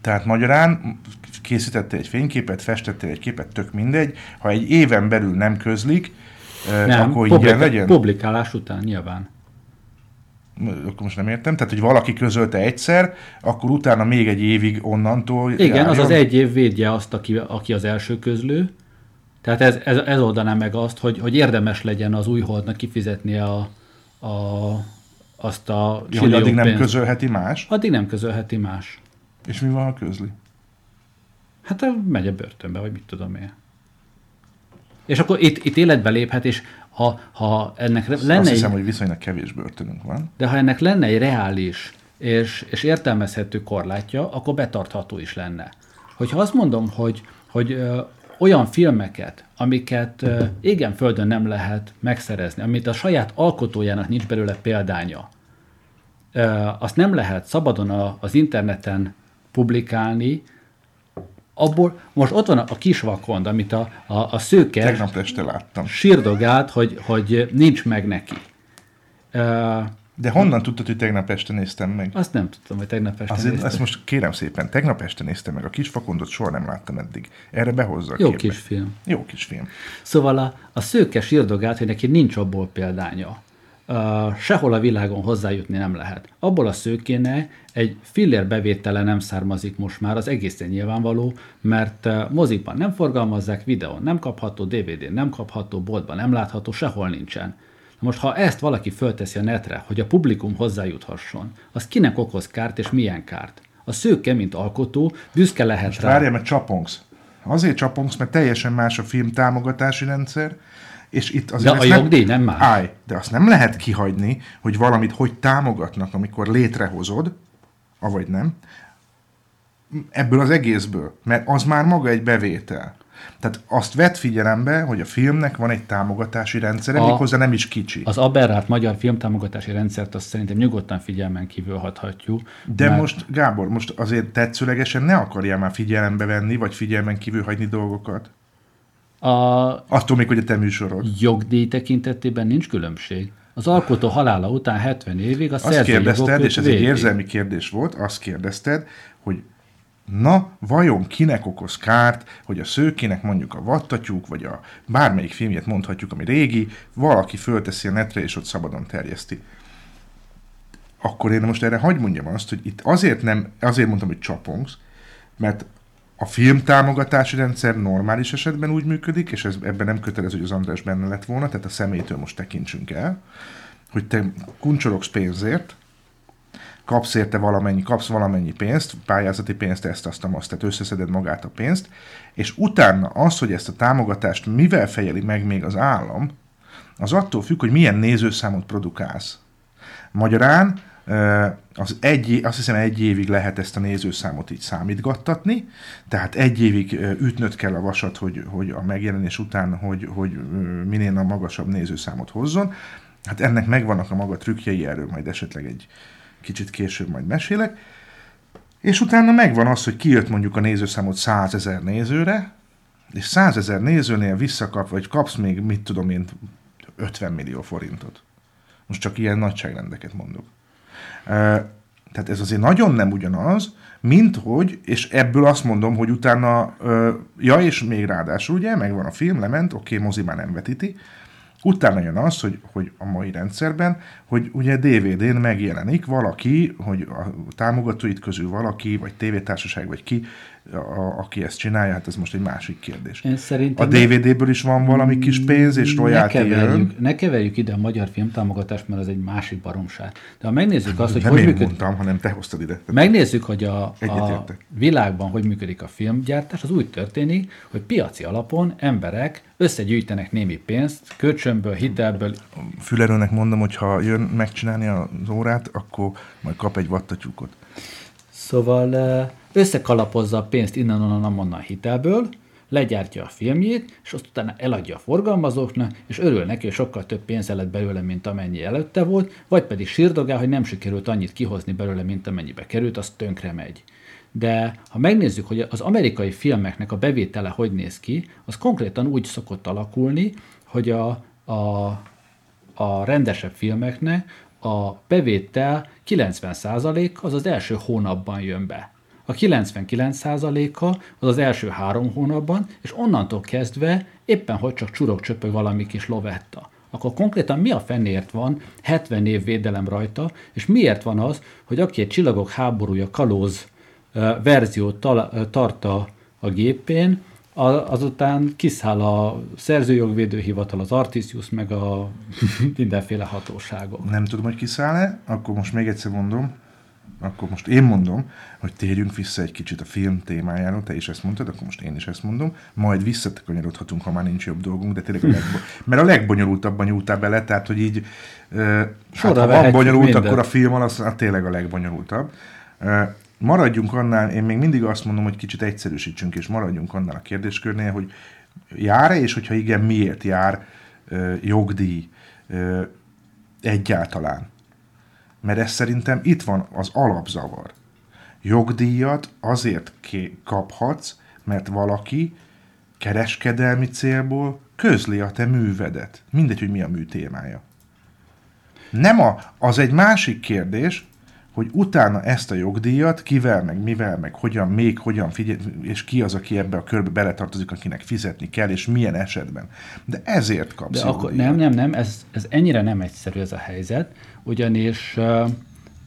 Tehát magyarán készítettél egy fényképet, festettél egy képet, tök mindegy. Ha egy éven belül nem közlik, nem, Nem, akkor ingyen publika- legyen? publikálás után nyilván. Akkor most nem értem. Tehát, hogy valaki közölte egyszer, akkor utána még egy évig onnantól Igen, az az járjon? egy év védje azt, aki, aki az első közlő. Tehát ez, ez, ez oldaná meg azt, hogy, hogy érdemes legyen az új holdnak kifizetnie a, a, azt a Ja, addig nem pénzt. közölheti más? Addig nem közölheti más. És mi van, ha közli? Hát megy a börtönbe, vagy mit tudom én. És akkor itt, itt életbe léphet, és ha, ha ennek Azt lenne hiszem, egy, hogy viszonylag kevés börtönünk van. de ha ennek lenne egy reális és, és értelmezhető korlátja, akkor betartható is lenne. Hogyha azt mondom, hogy, hogy ö, olyan filmeket, amiket ö, égen földön nem lehet megszerezni, amit a saját alkotójának nincs belőle példánya, ö, azt nem lehet szabadon a, az interneten publikálni, abból most ott van a, a kis vakond, amit a, a, a szőke Tegnap este láttam. sírdogált, hogy, hogy nincs meg neki. Ö, De honnan tudtad, hogy tegnap este néztem meg? azt nem tudtam, hogy tegnap este Azért néztem. ezt most kérem szépen, tegnap este néztem meg, a kis fakondot soha nem láttam eddig. Erre behozza a Jó képbe. kis film. Jó kis film. Szóval a, a szőke sírdogált, hogy neki nincs abból példánya. Uh, sehol a világon hozzájutni nem lehet. Abból a szőkéne egy fillér bevétele nem származik most már, az egészen nyilvánvaló, mert uh, moziban nem forgalmazzák, videón nem kapható, DVD-n nem kapható, boltban nem látható, sehol nincsen. Na most, ha ezt valaki fölteszi a netre, hogy a publikum hozzájuthasson, az kinek okoz kárt és milyen kárt? A szőke, mint alkotó, büszke lehet Most rá. várjál, mert csapongsz. Azért csapongsz, mert teljesen más a film támogatási rendszer, és itt azért De a jogdíj nem más. Állj, de azt nem lehet kihagyni, hogy valamit hogy támogatnak, amikor létrehozod, avagy nem, ebből az egészből, mert az már maga egy bevétel. Tehát azt vett figyelembe, hogy a filmnek van egy támogatási rendszere, A- méghozzá nem is kicsi. Az aberrált magyar filmtámogatási rendszert azt szerintem nyugodtan figyelmen kívül hagyhatjuk. De mert most, Gábor, most azért tetszőlegesen ne akarjál már figyelembe venni, vagy figyelmen kívül hagyni dolgokat. A Attól még, hogy a te műsorod. jogdíj tekintetében nincs különbség. Az alkotó halála után 70 évig a Azt kérdezted, és ez egy végig. érzelmi kérdés volt, azt kérdezted, hogy na, vajon kinek okoz kárt, hogy a szőkének mondjuk a vattatyúk, vagy a bármelyik filmjét mondhatjuk, ami régi, valaki fölteszi a netre, és ott szabadon terjeszti. Akkor én most erre hagyd mondjam azt, hogy itt azért nem, azért mondtam, hogy csapongsz, mert a filmtámogatási rendszer normális esetben úgy működik, és ez, ebben nem kötelező, hogy az András benne lett volna, tehát a személytől most tekintsünk el, hogy te kuncsorogsz pénzért, kapsz érte valamennyi, kapsz valamennyi pénzt, pályázati pénzt, ezt, azt, azt, tehát összeszeded magát a pénzt, és utána az, hogy ezt a támogatást mivel fejeli meg még az állam, az attól függ, hogy milyen nézőszámot produkálsz. Magyarán az egy, azt hiszem egy évig lehet ezt a nézőszámot így számítgattatni, tehát egy évig ütnöd kell a vasat, hogy, hogy a megjelenés után, hogy, hogy minél a magasabb nézőszámot hozzon. Hát ennek megvannak a maga trükkjei, erről majd esetleg egy kicsit később majd mesélek. És utána megvan az, hogy kijött mondjuk a nézőszámot 100 ezer nézőre, és 100 ezer nézőnél visszakap, vagy kapsz még, mit tudom én, 50 millió forintot. Most csak ilyen nagyságrendeket mondok. Tehát ez azért nagyon nem ugyanaz, mint hogy, és ebből azt mondom, hogy utána, ja, és még ráadásul ugye, megvan a film, lement, oké, okay, mozi már nem vetíti, Utána jön az, hogy, hogy a mai rendszerben, hogy ugye DVD-n megjelenik valaki, hogy a támogatóit közül valaki, vagy tévétársaság, vagy ki, a, a, aki ezt csinálja, hát ez most egy másik kérdés. Én A szerintem DVD-ből is van valami kis pénz, és ne royalty jön. keverjük, ne keverjük ide a magyar filmtámogatást, mert az egy másik baromság. De ha megnézzük azt, hogy Nem hogy én működik, mondtam, hanem te hoztad ide. Megnézzük, hogy a, a világban hogy működik a filmgyártás, az úgy történik, hogy piaci alapon emberek összegyűjtenek némi pénzt, kölcsönből, hitelből, Fülerőnek mondom, hogy ha jön megcsinálni az órát, akkor majd kap egy vattatyúkot. Szóval eh, összekalapozza a pénzt innen, onnan, onnan hitelből, legyártja a filmjét, és azt utána eladja a forgalmazóknak, és örül neki, hogy sokkal több pénze lett belőle, mint amennyi előtte volt, vagy pedig sírdogál, hogy nem sikerült annyit kihozni belőle, mint amennyibe került, az tönkre megy. De ha megnézzük, hogy az amerikai filmeknek a bevétele hogy néz ki, az konkrétan úgy szokott alakulni, hogy a, a, a rendesebb filmeknek a bevétel 90%-a az az első hónapban jön be. A 99%-a az az első három hónapban, és onnantól kezdve éppen hogy csak csurog csöpög valami kis lovetta. Akkor konkrétan mi a fenért van 70 év védelem rajta, és miért van az, hogy aki egy csillagok háborúja kalóz verziót tal- tart a, gépén, azután kiszáll a szerzőjogvédőhivatal, az Artisius, meg a [laughs] mindenféle hatóságok. Nem tudom, hogy kiszáll-e, akkor most még egyszer mondom, akkor most én mondom, hogy térjünk vissza egy kicsit a film témájára, te is ezt mondtad, akkor most én is ezt mondom, majd visszakanyarodhatunk, ha már nincs jobb dolgunk, de tényleg a [laughs] legbo- mert a legbonyolultabban nyúltál bele, tehát hogy így, uh, hát, ha van bonyolult, mindent. akkor a film az hát tényleg a legbonyolultabb. Uh, maradjunk annál, én még mindig azt mondom, hogy kicsit egyszerűsítsünk, és maradjunk annál a kérdéskörnél, hogy jár-e, és hogyha igen, miért jár uh, jogdíj uh, egyáltalán. Mert ez szerintem itt van az alapzavar. Jogdíjat azért kaphatsz, mert valaki kereskedelmi célból közli a te művedet. Mindegy, hogy mi a mű témája. Nem a, az egy másik kérdés, hogy utána ezt a jogdíjat kivel, meg mivel, meg hogyan, még hogyan figyel, és ki az, aki ebbe a körbe beletartozik, akinek fizetni kell, és milyen esetben. De ezért kapsz De akkor nem, nem, nem, ez, ez ennyire nem egyszerű ez a helyzet, ugyanis uh,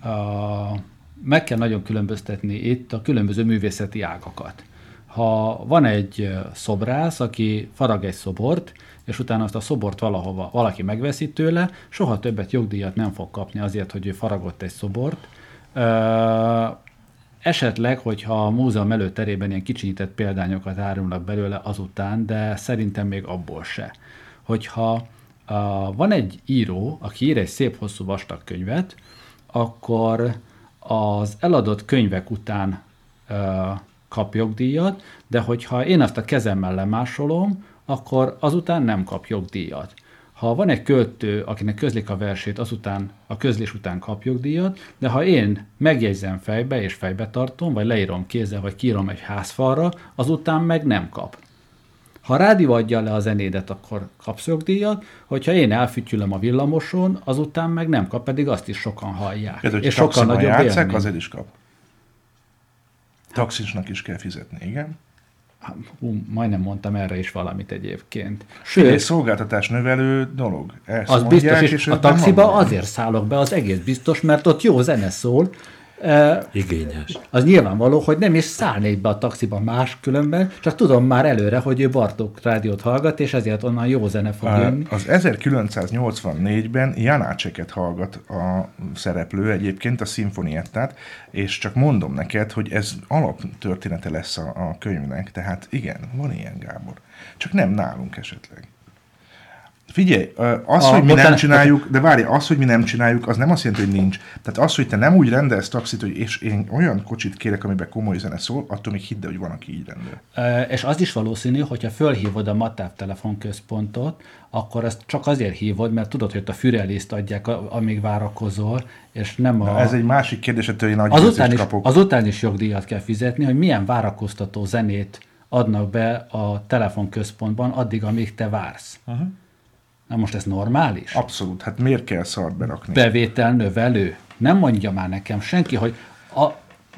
uh, meg kell nagyon különböztetni itt a különböző művészeti ágakat. Ha van egy szobrász, aki farag egy szobort, és utána azt a szobort valahova valaki megveszi tőle, soha többet jogdíjat nem fog kapni azért, hogy ő faragott egy szobort. Esetleg, hogyha a múzeum előterében ilyen kicsinyített példányokat árulnak belőle azután, de szerintem még abból se. Hogyha uh, van egy író, aki ír egy szép hosszú vastag könyvet, akkor az eladott könyvek után uh, kap jogdíjat, de hogyha én azt a kezemmel lemásolom, akkor azután nem kap jogdíjat. Ha van egy költő, akinek közlik a versét, azután a közlés után kap jogdíjat, de ha én megjegyzem fejbe és fejbe tartom, vagy leírom kézzel, vagy kiírom egy házfalra, azután meg nem kap. Ha rádió adja le a zenédet, akkor kapsz jogdíjat, hogyha én elfütyülöm a villamoson, azután meg nem kap, pedig azt is sokan hallják. Ez, és sokkal taxiban nagyobb játszák, élmény. azért is kap. Taxisnak is kell fizetni, igen. Hú, majdnem mondtam erre is valamit egyébként. Sőt, szolgáltatás növelő dolog. Ezt az mondják, biztos, és a taxiba azért szállok be, az egész biztos, mert ott jó zene szól. Igényes. Az nyilvánvaló, hogy nem is szállnék be a taxiba más különben, csak tudom már előre, hogy ő Bartók rádiót hallgat, és ezért onnan jó zene fog jönni. Az 1984-ben Janácseket hallgat a szereplő egyébként, a szimfoniettát, és csak mondom neked, hogy ez alaptörténete lesz a, a könyvnek, tehát igen, van ilyen Gábor. Csak nem nálunk esetleg. Figyelj, az, A- hogy mi nem csináljuk, de várj, az, hogy mi nem csináljuk, az nem azt jelenti, hogy nincs. Tehát az, hogy te nem úgy rendelsz taxit, hogy és én olyan kocsit kérek, amiben komoly zene szól, attól még hidd hogy van, aki így rendel. És az is valószínű, hogyha fölhívod a Matáv telefonközpontot, akkor ezt csak azért hívod, mert tudod, hogy ott a füreliszt adják, amíg várakozol, és nem a... Na, ez egy másik kérdés, ettől én nagy azután, is, kapok. azután is jogdíjat kell fizetni, hogy milyen várakoztató zenét adnak be a telefonközpontban addig, amíg te vársz. Uh-huh. Na most ez normális? Abszolút, hát miért kell szart berakni? bevétel növelő. Nem mondja már nekem senki, hogy a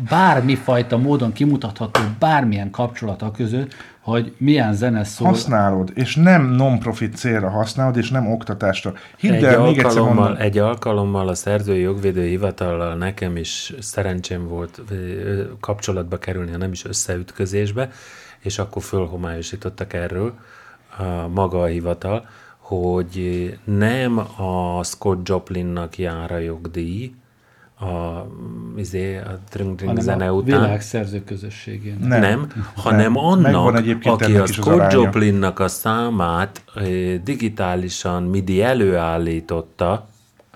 bármifajta módon kimutatható bármilyen kapcsolata között, hogy milyen zene szól. Használod, és nem non-profit célra használod, és nem oktatásra. Hidd Egy el, még egyszer alkalommal, mondom, egy alkalommal a szerzői jogvédő hivatallal nekem is szerencsém volt kapcsolatba kerülni, ha nem is összeütközésbe, és akkor fölhomályosítottak erről a maga a hivatal, hogy nem a Scott Joplinnak jár a jogdíj, a, izé, a Tring hanem zene a után, világszerző közösségén. Nem. nem, nem hanem Nem. annak, aki a Scott. Joplinnak a számát eh, digitálisan MIDI előállította,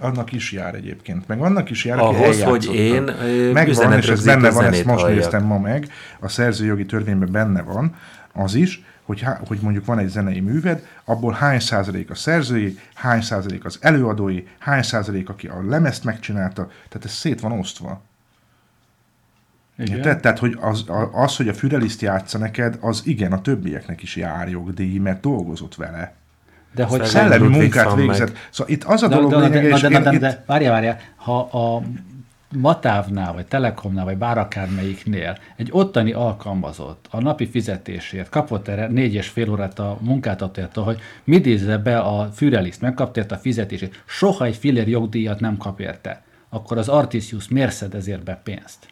annak is jár egyébként. Meg annak is jár, aki Ahhoz, hogy én, ö, Megvan, és ez benne van, ezt most halljak. néztem ma meg, a szerzőjogi törvényben benne van, az is, hogy, hogy mondjuk van egy zenei műved, abból hány százalék a szerzői, hány százalék az előadói, hány százalék, aki a lemezt megcsinálta, tehát ez szét van osztva. Igen. Te, tehát, hogy az, az, hogy a füreliszt játsza neked, az igen, a többieknek is jár jogdíj, mert dolgozott vele. De hogy Szellemi munkát végzett. meg. Szóval itt az a de, dolog de, de, lényege, de, és de, én de, itt- de, várjál, várjál, ha a Matávnál, vagy Telekomnál, vagy bár akármelyiknél egy ottani alkalmazott a napi fizetésért kapott erre négy és fél órát a munkáltatójától, hogy midézze be a Füreliszt, megkapta a fizetését, soha egy fillér jogdíjat nem kap érte, akkor az Artisius miért szed ezért be pénzt?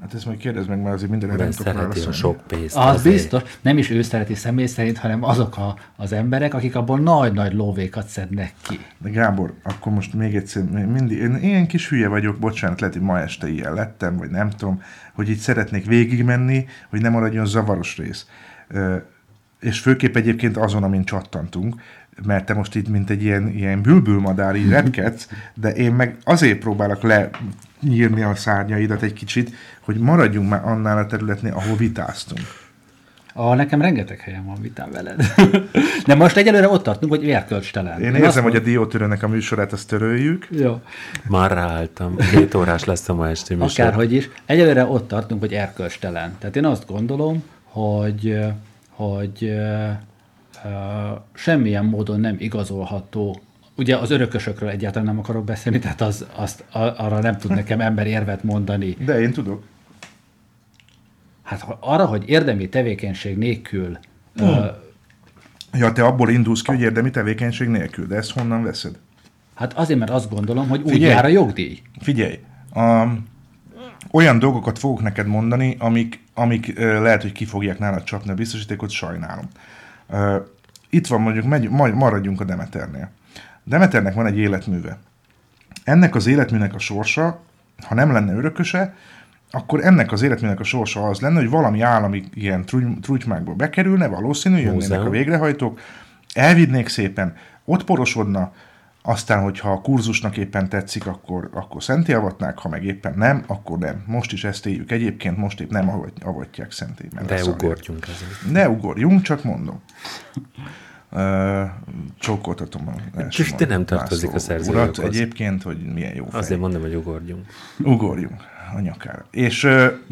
Hát ezt majd kérdezd meg, mert azért mindenre nem tudok szereti a válaszolni. sok pénzt. Az azért. biztos, nem is ő szereti személy szerint, hanem azok a, az emberek, akik abból nagy-nagy lóvékat szednek ki. De Gábor, akkor most még egyszer, mindig, én ilyen kis hülye vagyok, bocsánat, lehet, hogy ma este ilyen lettem, vagy nem tudom, hogy így szeretnék végigmenni, hogy nem maradjon zavaros rész. Ö, és főképp egyébként azon, amin csattantunk, mert te most itt, mint egy ilyen, ilyen bülbülmadár, így repkedsz, de én meg azért próbálok lenyírni a szárnyaidat egy kicsit, hogy maradjunk már annál a területnél, ahol vitáztunk. Ah, nekem rengeteg helyen van vitám veled. [laughs] De most egyelőre ott tartunk, hogy erkölcstelen. Én azt érzem, hogy a diótörőnek a műsorát azt töröljük. Jó. Már ráálltam. Két órás lesz a ma esti műsor. Akárhogy is, egyelőre ott tartunk, hogy erkölcstelen. Tehát én azt gondolom, hogy, hogy ö, ö, semmilyen módon nem igazolható Ugye az örökösökről egyáltalán nem akarok beszélni, tehát az, azt, arra nem tud nekem ember érvet mondani. De én tudok. Hát arra, hogy érdemi tevékenység nélkül ö, Ja, te abból indulsz ki, hogy érdemi tevékenység nélkül, de ezt honnan veszed? Hát azért, mert azt gondolom, hogy úgy Figyelj! jár a jogdíj. Figyelj, um, olyan dolgokat fogok neked mondani, amik, amik uh, lehet, hogy ki fogják nálad csapni a biztosítékot, sajnálom. Uh, itt van mondjuk, megy, maradjunk a Demeternél. Demeternek van egy életműve. Ennek az életműnek a sorsa, ha nem lenne örököse, akkor ennek az életműnek a sorsa az lenne, hogy valami állami ilyen truty- trutymákba bekerülne, valószínű, jönnének Múzeum. a végrehajtók, elvidnék szépen, ott porosodna, aztán, hogyha a kurzusnak éppen tetszik, akkor, akkor szenté avatnák, ha meg éppen nem, akkor nem. Most is ezt éljük. Egyébként most épp nem avat- avatják szenté. mert De ugorjunk ezen. Ne ugorjunk, csak mondom. Csókoltatom a És te nem tartozik a szerzői urat joghoz. egyébként, hogy milyen jó fej. Azért mondom, hogy ugorjunk. Ugorjunk a nyakára. És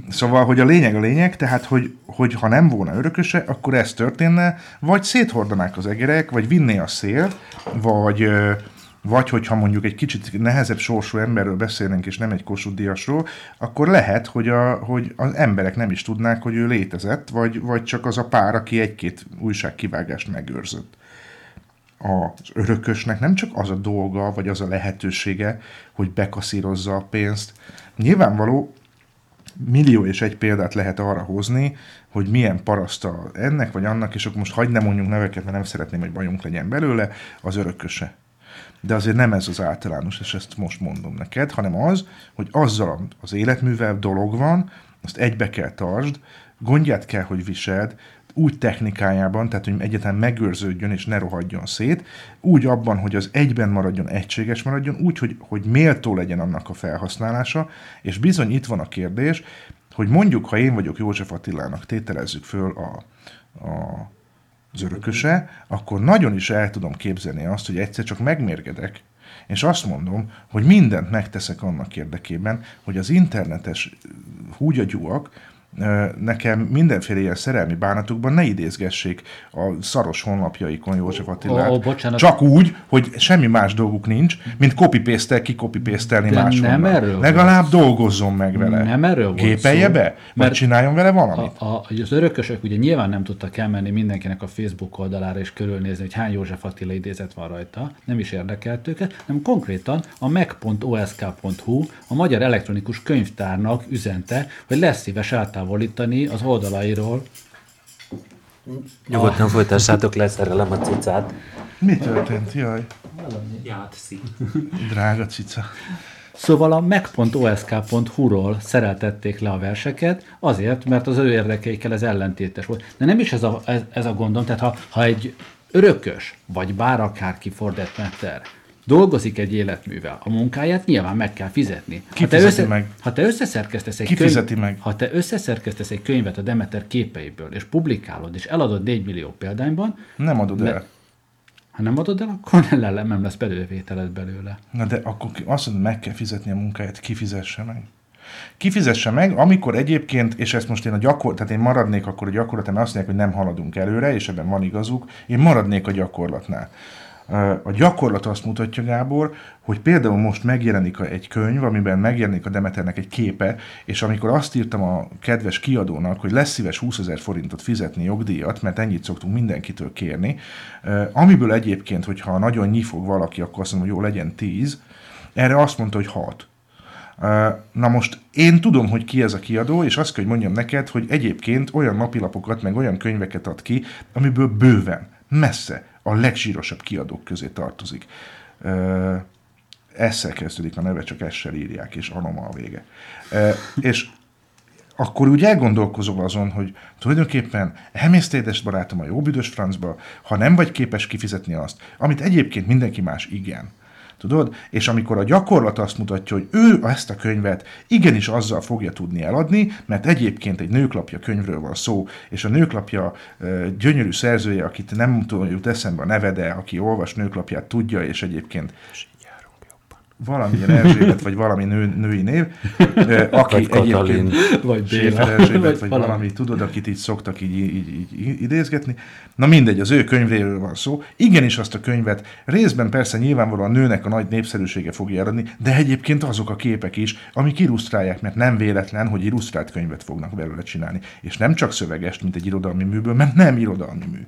szóval, hogy a lényeg a lényeg, tehát, hogy, hogy ha nem volna örököse, akkor ez történne, vagy széthordanák az egerek, vagy vinné a szél, vagy, vagy hogyha mondjuk egy kicsit nehezebb sorsú emberről beszélnénk, és nem egy Kossuth Díjasról, akkor lehet, hogy, a, hogy az emberek nem is tudnák, hogy ő létezett, vagy, vagy csak az a pár, aki egy-két újságkivágást megőrzött az örökösnek nem csak az a dolga, vagy az a lehetősége, hogy bekaszírozza a pénzt. Nyilvánvaló, millió és egy példát lehet arra hozni, hogy milyen paraszta ennek vagy annak, és akkor most hagyd ne mondjunk neveket, mert nem szeretném, hogy bajunk legyen belőle, az örököse. De azért nem ez az általános, és ezt most mondom neked, hanem az, hogy azzal az életművel dolog van, azt egybe kell tartsd, gondját kell, hogy viseld, úgy technikájában, tehát hogy egyáltalán megőrződjön és ne rohadjon szét, úgy abban, hogy az egyben maradjon, egységes maradjon, úgy, hogy, hogy méltó legyen annak a felhasználása, és bizony itt van a kérdés, hogy mondjuk, ha én vagyok József Attilának, tételezzük föl a, a, az örököse, akkor nagyon is el tudom képzelni azt, hogy egyszer csak megmérgedek, és azt mondom, hogy mindent megteszek annak érdekében, hogy az internetes húgyagyúak nekem mindenféle ilyen szerelmi bánatokban ne idézgessék a szaros honlapjaikon József Attilát. Ó, ó, bocsánat. Csak úgy, hogy semmi más dolguk nincs, mint copy-paste ki copy-pastelni De máshonnan. nem erről Legalább dolgozzon meg vele. Nem erről Gépelje szó, be? Mert csináljon vele valamit? A, a, az örökösök ugye nyilván nem tudtak elmenni mindenkinek a Facebook oldalára és körülnézni, hogy hány József Attila idézet van rajta, nem is érdekelt őket, hanem konkrétan a meg.osk.hu, a Magyar Elektronikus Könyvtárnak üzente, hogy lesz szíves eltávolítani az oldalairól Nyugodtan folytassátok, leszerelem a cicát. Mi történt? Jaj, Játszik. drága cica. Szóval a meg.osk.hu-ról szereltették le a verseket, azért, mert az ő érdekeikkel ez ellentétes volt. De nem is ez a, ez, ez a gondom, tehát ha, ha egy örökös, vagy bár akárki fordett metter, dolgozik egy életművel, a munkáját nyilván meg kell fizetni. Ki ha te, fizeti meg? ha te összeszerkesztesz egy fizeti meg? Ha te összeszerkesztesz egy könyvet a Demeter képeiből, és publikálod, és eladod 4 millió példányban, Nem adod Le- el. ha nem adod el, akkor [laughs] nem, nem lesz belővételed belőle. Na de akkor azt mondod, meg kell fizetni a munkáját, kifizesse meg. Kifizesse meg, amikor egyébként, és ezt most én a gyakor, tehát én maradnék akkor a gyakorlaton, mert azt mondják, hogy nem haladunk előre, és ebben van igazuk, én maradnék a gyakorlatnál. A gyakorlat azt mutatja, Gábor, hogy például most megjelenik egy könyv, amiben megjelenik a Demeternek egy képe, és amikor azt írtam a kedves kiadónak, hogy lesz szíves 20 ezer forintot fizetni jogdíjat, mert ennyit szoktunk mindenkitől kérni, amiből egyébként, hogyha nagyon nyifog valaki, akkor azt mondom, hogy jó, legyen 10, erre azt mondta, hogy 6. Na most én tudom, hogy ki ez a kiadó, és azt kell, hogy mondjam neked, hogy egyébként olyan napilapokat, meg olyan könyveket ad ki, amiből bőven, messze a legzsírosabb kiadók közé tartozik. Ö, Esszel kezdődik a neve, csak essel írják, és anoma a vége. És akkor úgy elgondolkozol azon, hogy tulajdonképpen elmész édes barátom a jó büdös francba, ha nem vagy képes kifizetni azt, amit egyébként mindenki más igen. Tudod? És amikor a gyakorlat azt mutatja, hogy ő ezt a könyvet igenis azzal fogja tudni eladni, mert egyébként egy nőklapja könyvről van szó, és a nőklapja gyönyörű szerzője, akit nem tudom, jut eszembe a neve, de aki olvas nőklapját tudja, és egyébként valamilyen Erzsébet, vagy valami nő, női név, aki Vagy Katalin. egyébként Vagy Béla, Erzsébet, vagy vagy valami. valami, tudod, akit így szoktak így, így, így idézgetni. Na mindegy, az ő könyvéről van szó. Igenis azt a könyvet részben persze nyilvánvalóan a nőnek a nagy népszerűsége fogja eladni, de egyébként azok a képek is, amik illusztrálják, mert nem véletlen, hogy illusztrált könyvet fognak belőle csinálni. És nem csak szövegest, mint egy irodalmi műből, mert nem irodalmi mű.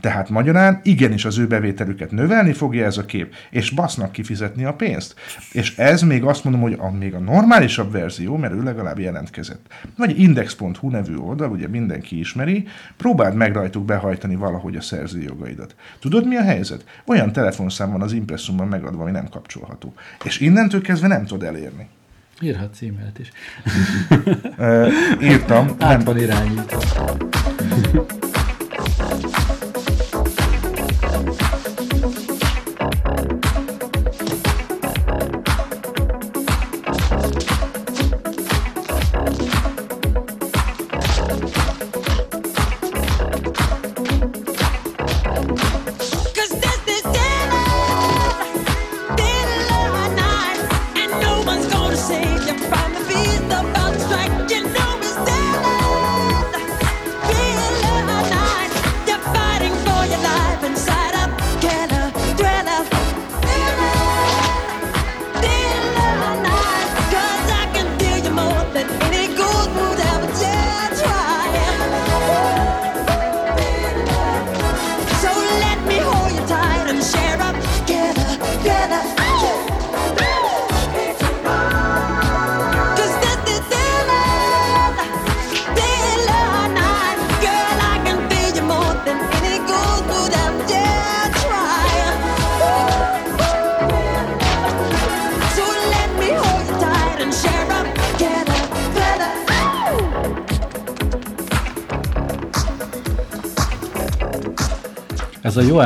Tehát magyarán igenis az ő bevételüket növelni fogja ez a kép, és basznak kifizetni a pénzt. És ez még azt mondom, hogy a, még a normálisabb verzió, mert ő legalább jelentkezett. Vagy index.hu nevű oldal, ugye mindenki ismeri, próbáld meg rajtuk behajtani valahogy a szerzői jogaidat. Tudod mi a helyzet? Olyan telefonszám van az impresszumban megadva, ami nem kapcsolható. És innentől kezdve nem tud elérni. Írhatsz e-mailt is. Írtam, [laughs] Át nem, van irányítva. [laughs]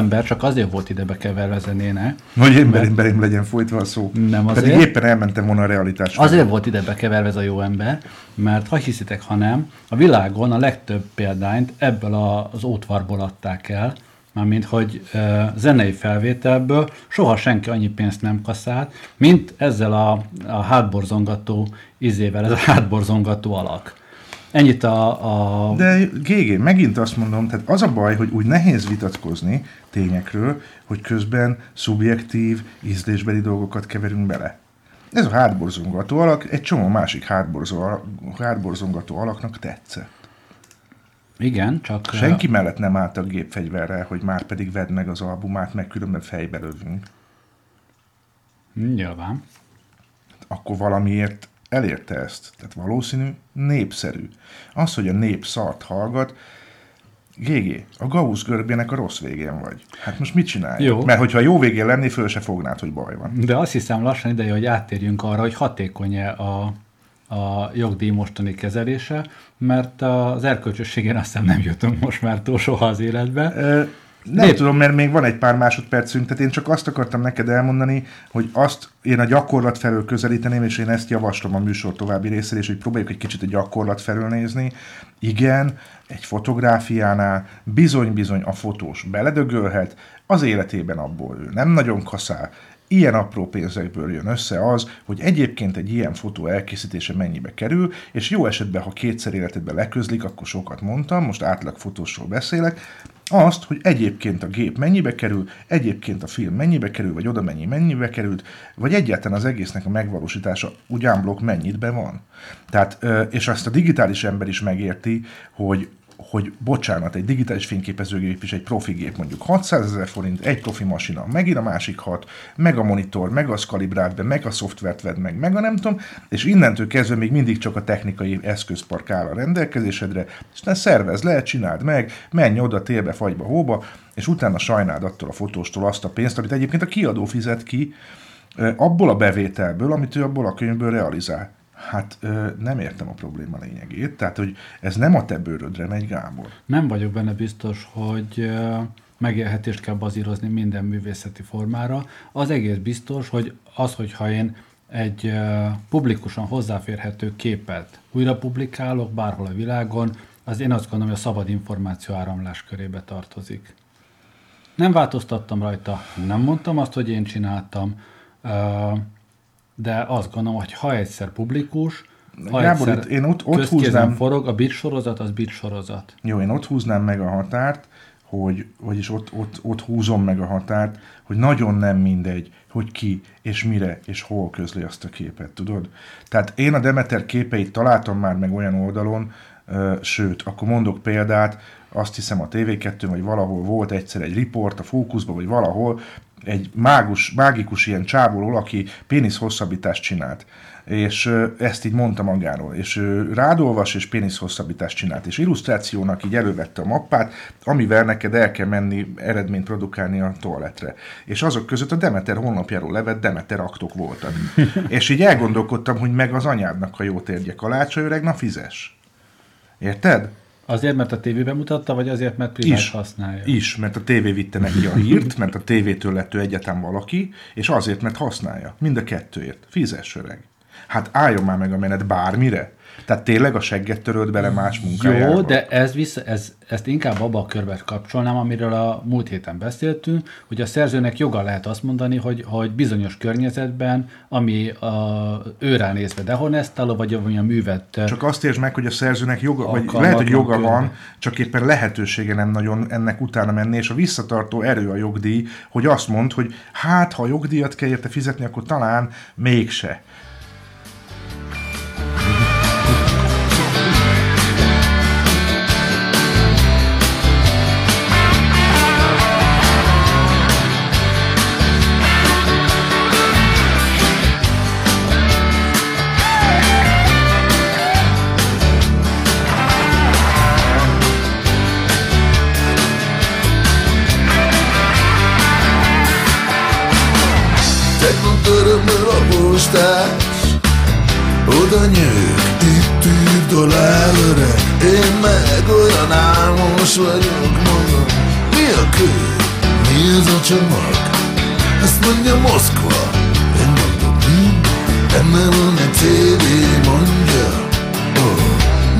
ember csak azért volt ide bekeverve zenéne, Hogy én belém, belém legyen folytva a szó. Nem Pedig azért. éppen elmentem volna a realitás. felé. Azért volt ide bekeverve ez a jó ember, mert ha hiszitek, ha nem, a világon a legtöbb példányt ebből az ótvarból adták el, mármint hogy e, zenei felvételből soha senki annyi pénzt nem kaszált, mint ezzel a, a hátborzongató izével, ez a hátborzongató alak. Ennyit a, a De GG, megint azt mondom, tehát az a baj, hogy úgy nehéz vitatkozni tényekről, hogy közben szubjektív, ízlésbeli dolgokat keverünk bele. Ez a hátborzongató alak egy csomó másik hátborzó- hátborzongató alaknak tetszett. igen, csak Senki mellett nem állt a gépfegyverrel, hogy már pedig vedd meg az albumát, meg különben fejbe lövünk. nyilván. Akkor valamiért elérte ezt. Tehát valószínű, népszerű. Az, hogy a nép szart hallgat, GG, a Gauss görbének a rossz végén vagy. Hát most mit csinálj? Jó. Mert hogyha jó végén lenni, föl se fognád, hogy baj van. De azt hiszem lassan ideje, hogy áttérjünk arra, hogy hatékony a, a jogdíj mostani kezelése, mert az erkölcsösségén azt hiszem nem jutunk most már túl soha az életbe. Ö, Nem Nép- tudom, mert még van egy pár másodpercünk, tehát én csak azt akartam neked elmondani, hogy azt én a gyakorlat felől közelíteném, és én ezt javaslom a műsor további részére, és hogy próbáljuk egy kicsit a gyakorlat felől nézni. Igen, egy fotográfiánál bizony-bizony a fotós beledögölhet, az életében abból ő nem nagyon kaszál, Ilyen apró pénzekből jön össze az, hogy egyébként egy ilyen fotó elkészítése mennyibe kerül, és jó esetben, ha kétszer életedben leközlik, akkor sokat mondtam, most átlag fotósról beszélek, azt, hogy egyébként a gép mennyibe kerül, egyébként a film mennyibe kerül, vagy oda mennyi mennyibe került, vagy egyáltalán az egésznek a megvalósítása ugyánblok mennyit be van. Tehát, és azt a digitális ember is megérti, hogy hogy bocsánat, egy digitális fényképezőgép is egy profi gép, mondjuk 600 ezer forint, egy profi masina, megint a másik hat, meg a monitor, meg a kalibrált be, meg a szoftvert vedd meg, meg a nem tudom, és innentől kezdve még mindig csak a technikai eszközpark áll a rendelkezésedre, és ne szervez le, csináld meg, menj oda télbe, fagyba, hóba, és utána sajnáld attól a fotóstól azt a pénzt, amit egyébként a kiadó fizet ki, abból a bevételből, amit ő abból a könyvből realizál. Hát ö, nem értem a probléma lényegét, tehát hogy ez nem a te bőrödre megy, Gábor. Nem vagyok benne biztos, hogy ö, megélhetést kell bazírozni minden művészeti formára. Az egész biztos, hogy az, hogyha én egy publikusan hozzáférhető képet újra publikálok bárhol a világon, az én azt gondolom, hogy a szabad információ áramlás körébe tartozik. Nem változtattam rajta, nem mondtam azt, hogy én csináltam, ö, de azt gondolom, hogy ha egyszer publikus, ha Gábor, egyszer itt én ott- ott húznám- forog, a bit sorozat az bit sorozat. Jó, én ott húznám meg a határt, hogy, vagyis ott, ott, ott húzom meg a határt, hogy nagyon nem mindegy, hogy ki, és mire, és hol közli azt a képet, tudod? Tehát én a Demeter képeit találtam már meg olyan oldalon, ö, sőt, akkor mondok példát, azt hiszem a TV2 vagy valahol volt egyszer egy riport a fókuszban, vagy valahol egy mágus, mágikus ilyen csávoló, aki pénisz hosszabbítást csinált. És ezt így mondta magáról. És rádolvas és pénisz hosszabbítást csinált. És illusztrációnak így elővette a mappát, amivel neked el kell menni eredményt produkálni a toaletre. És azok között a Demeter honlapjáról levett Demeter aktok voltak. [laughs] és így elgondolkodtam, hogy meg az anyádnak a jó térgye kalácsa öreg, na fizes. Érted? Azért, mert a tévében mutatta, vagy azért, mert privát Is. használja? Is, mert a tévé vitte neki a hírt, mert a tévétől lett ő egyetlen valaki, és azért, mert használja. Mind a kettőért. Fizes öreg. Hát álljon már meg a menet bármire. Tehát tényleg a segget törölt bele más munkájába. Jó, de ez vissza, ez, ezt inkább abba a körbe kapcsolnám, amiről a múlt héten beszéltünk, hogy a szerzőnek joga lehet azt mondani, hogy, hogy bizonyos környezetben, ami a, őrá nézve dehonestáló, vagy ami a művet Csak azt értsd meg, hogy a szerzőnek joga, vagy lehet, hogy joga körbe. van, csak éppen lehetősége nem nagyon ennek utána menni, és a visszatartó erő a jogdíj, hogy azt mond, hogy hát, ha jogdíjat kell érte fizetni, akkor talán mégse. Oda nyők, itt írd alá öreg Én meg olyan álmos vagyok, mondom Mi a kő? mi ez a csomag? Ezt mondja Moszkva Én mondom mi? Benne van egy CD mondja oh.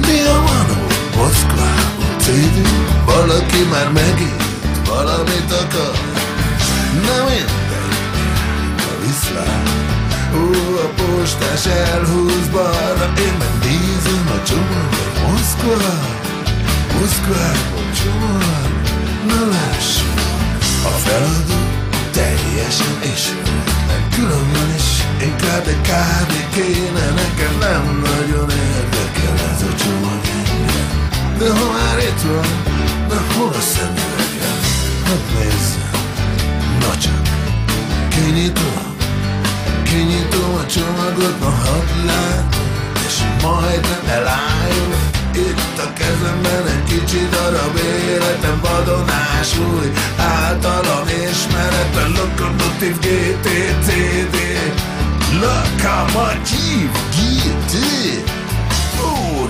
Mi a manó? Moszkvában CD? Valaki már megint valamit akar Nem mindegy postás elhúz balra Én meg nézem a csomagot Moszkva Moszkvában csomag Na lássuk. A feladó teljesen is Nem különben is Inkább egy kávé kéne Nekem nem nagyon érdekel ez a csomag. Engem De ha már itt van Na hol a szemüvegem? Hadd nézzem Na csak Kinyitom A csomagot, ma hadd látom És majdnem elájul Itt a kezemben egy kicsi darab életem vadonásúj Általam ismeretlen Lokomotív GTCD Lokomotív GT Ó,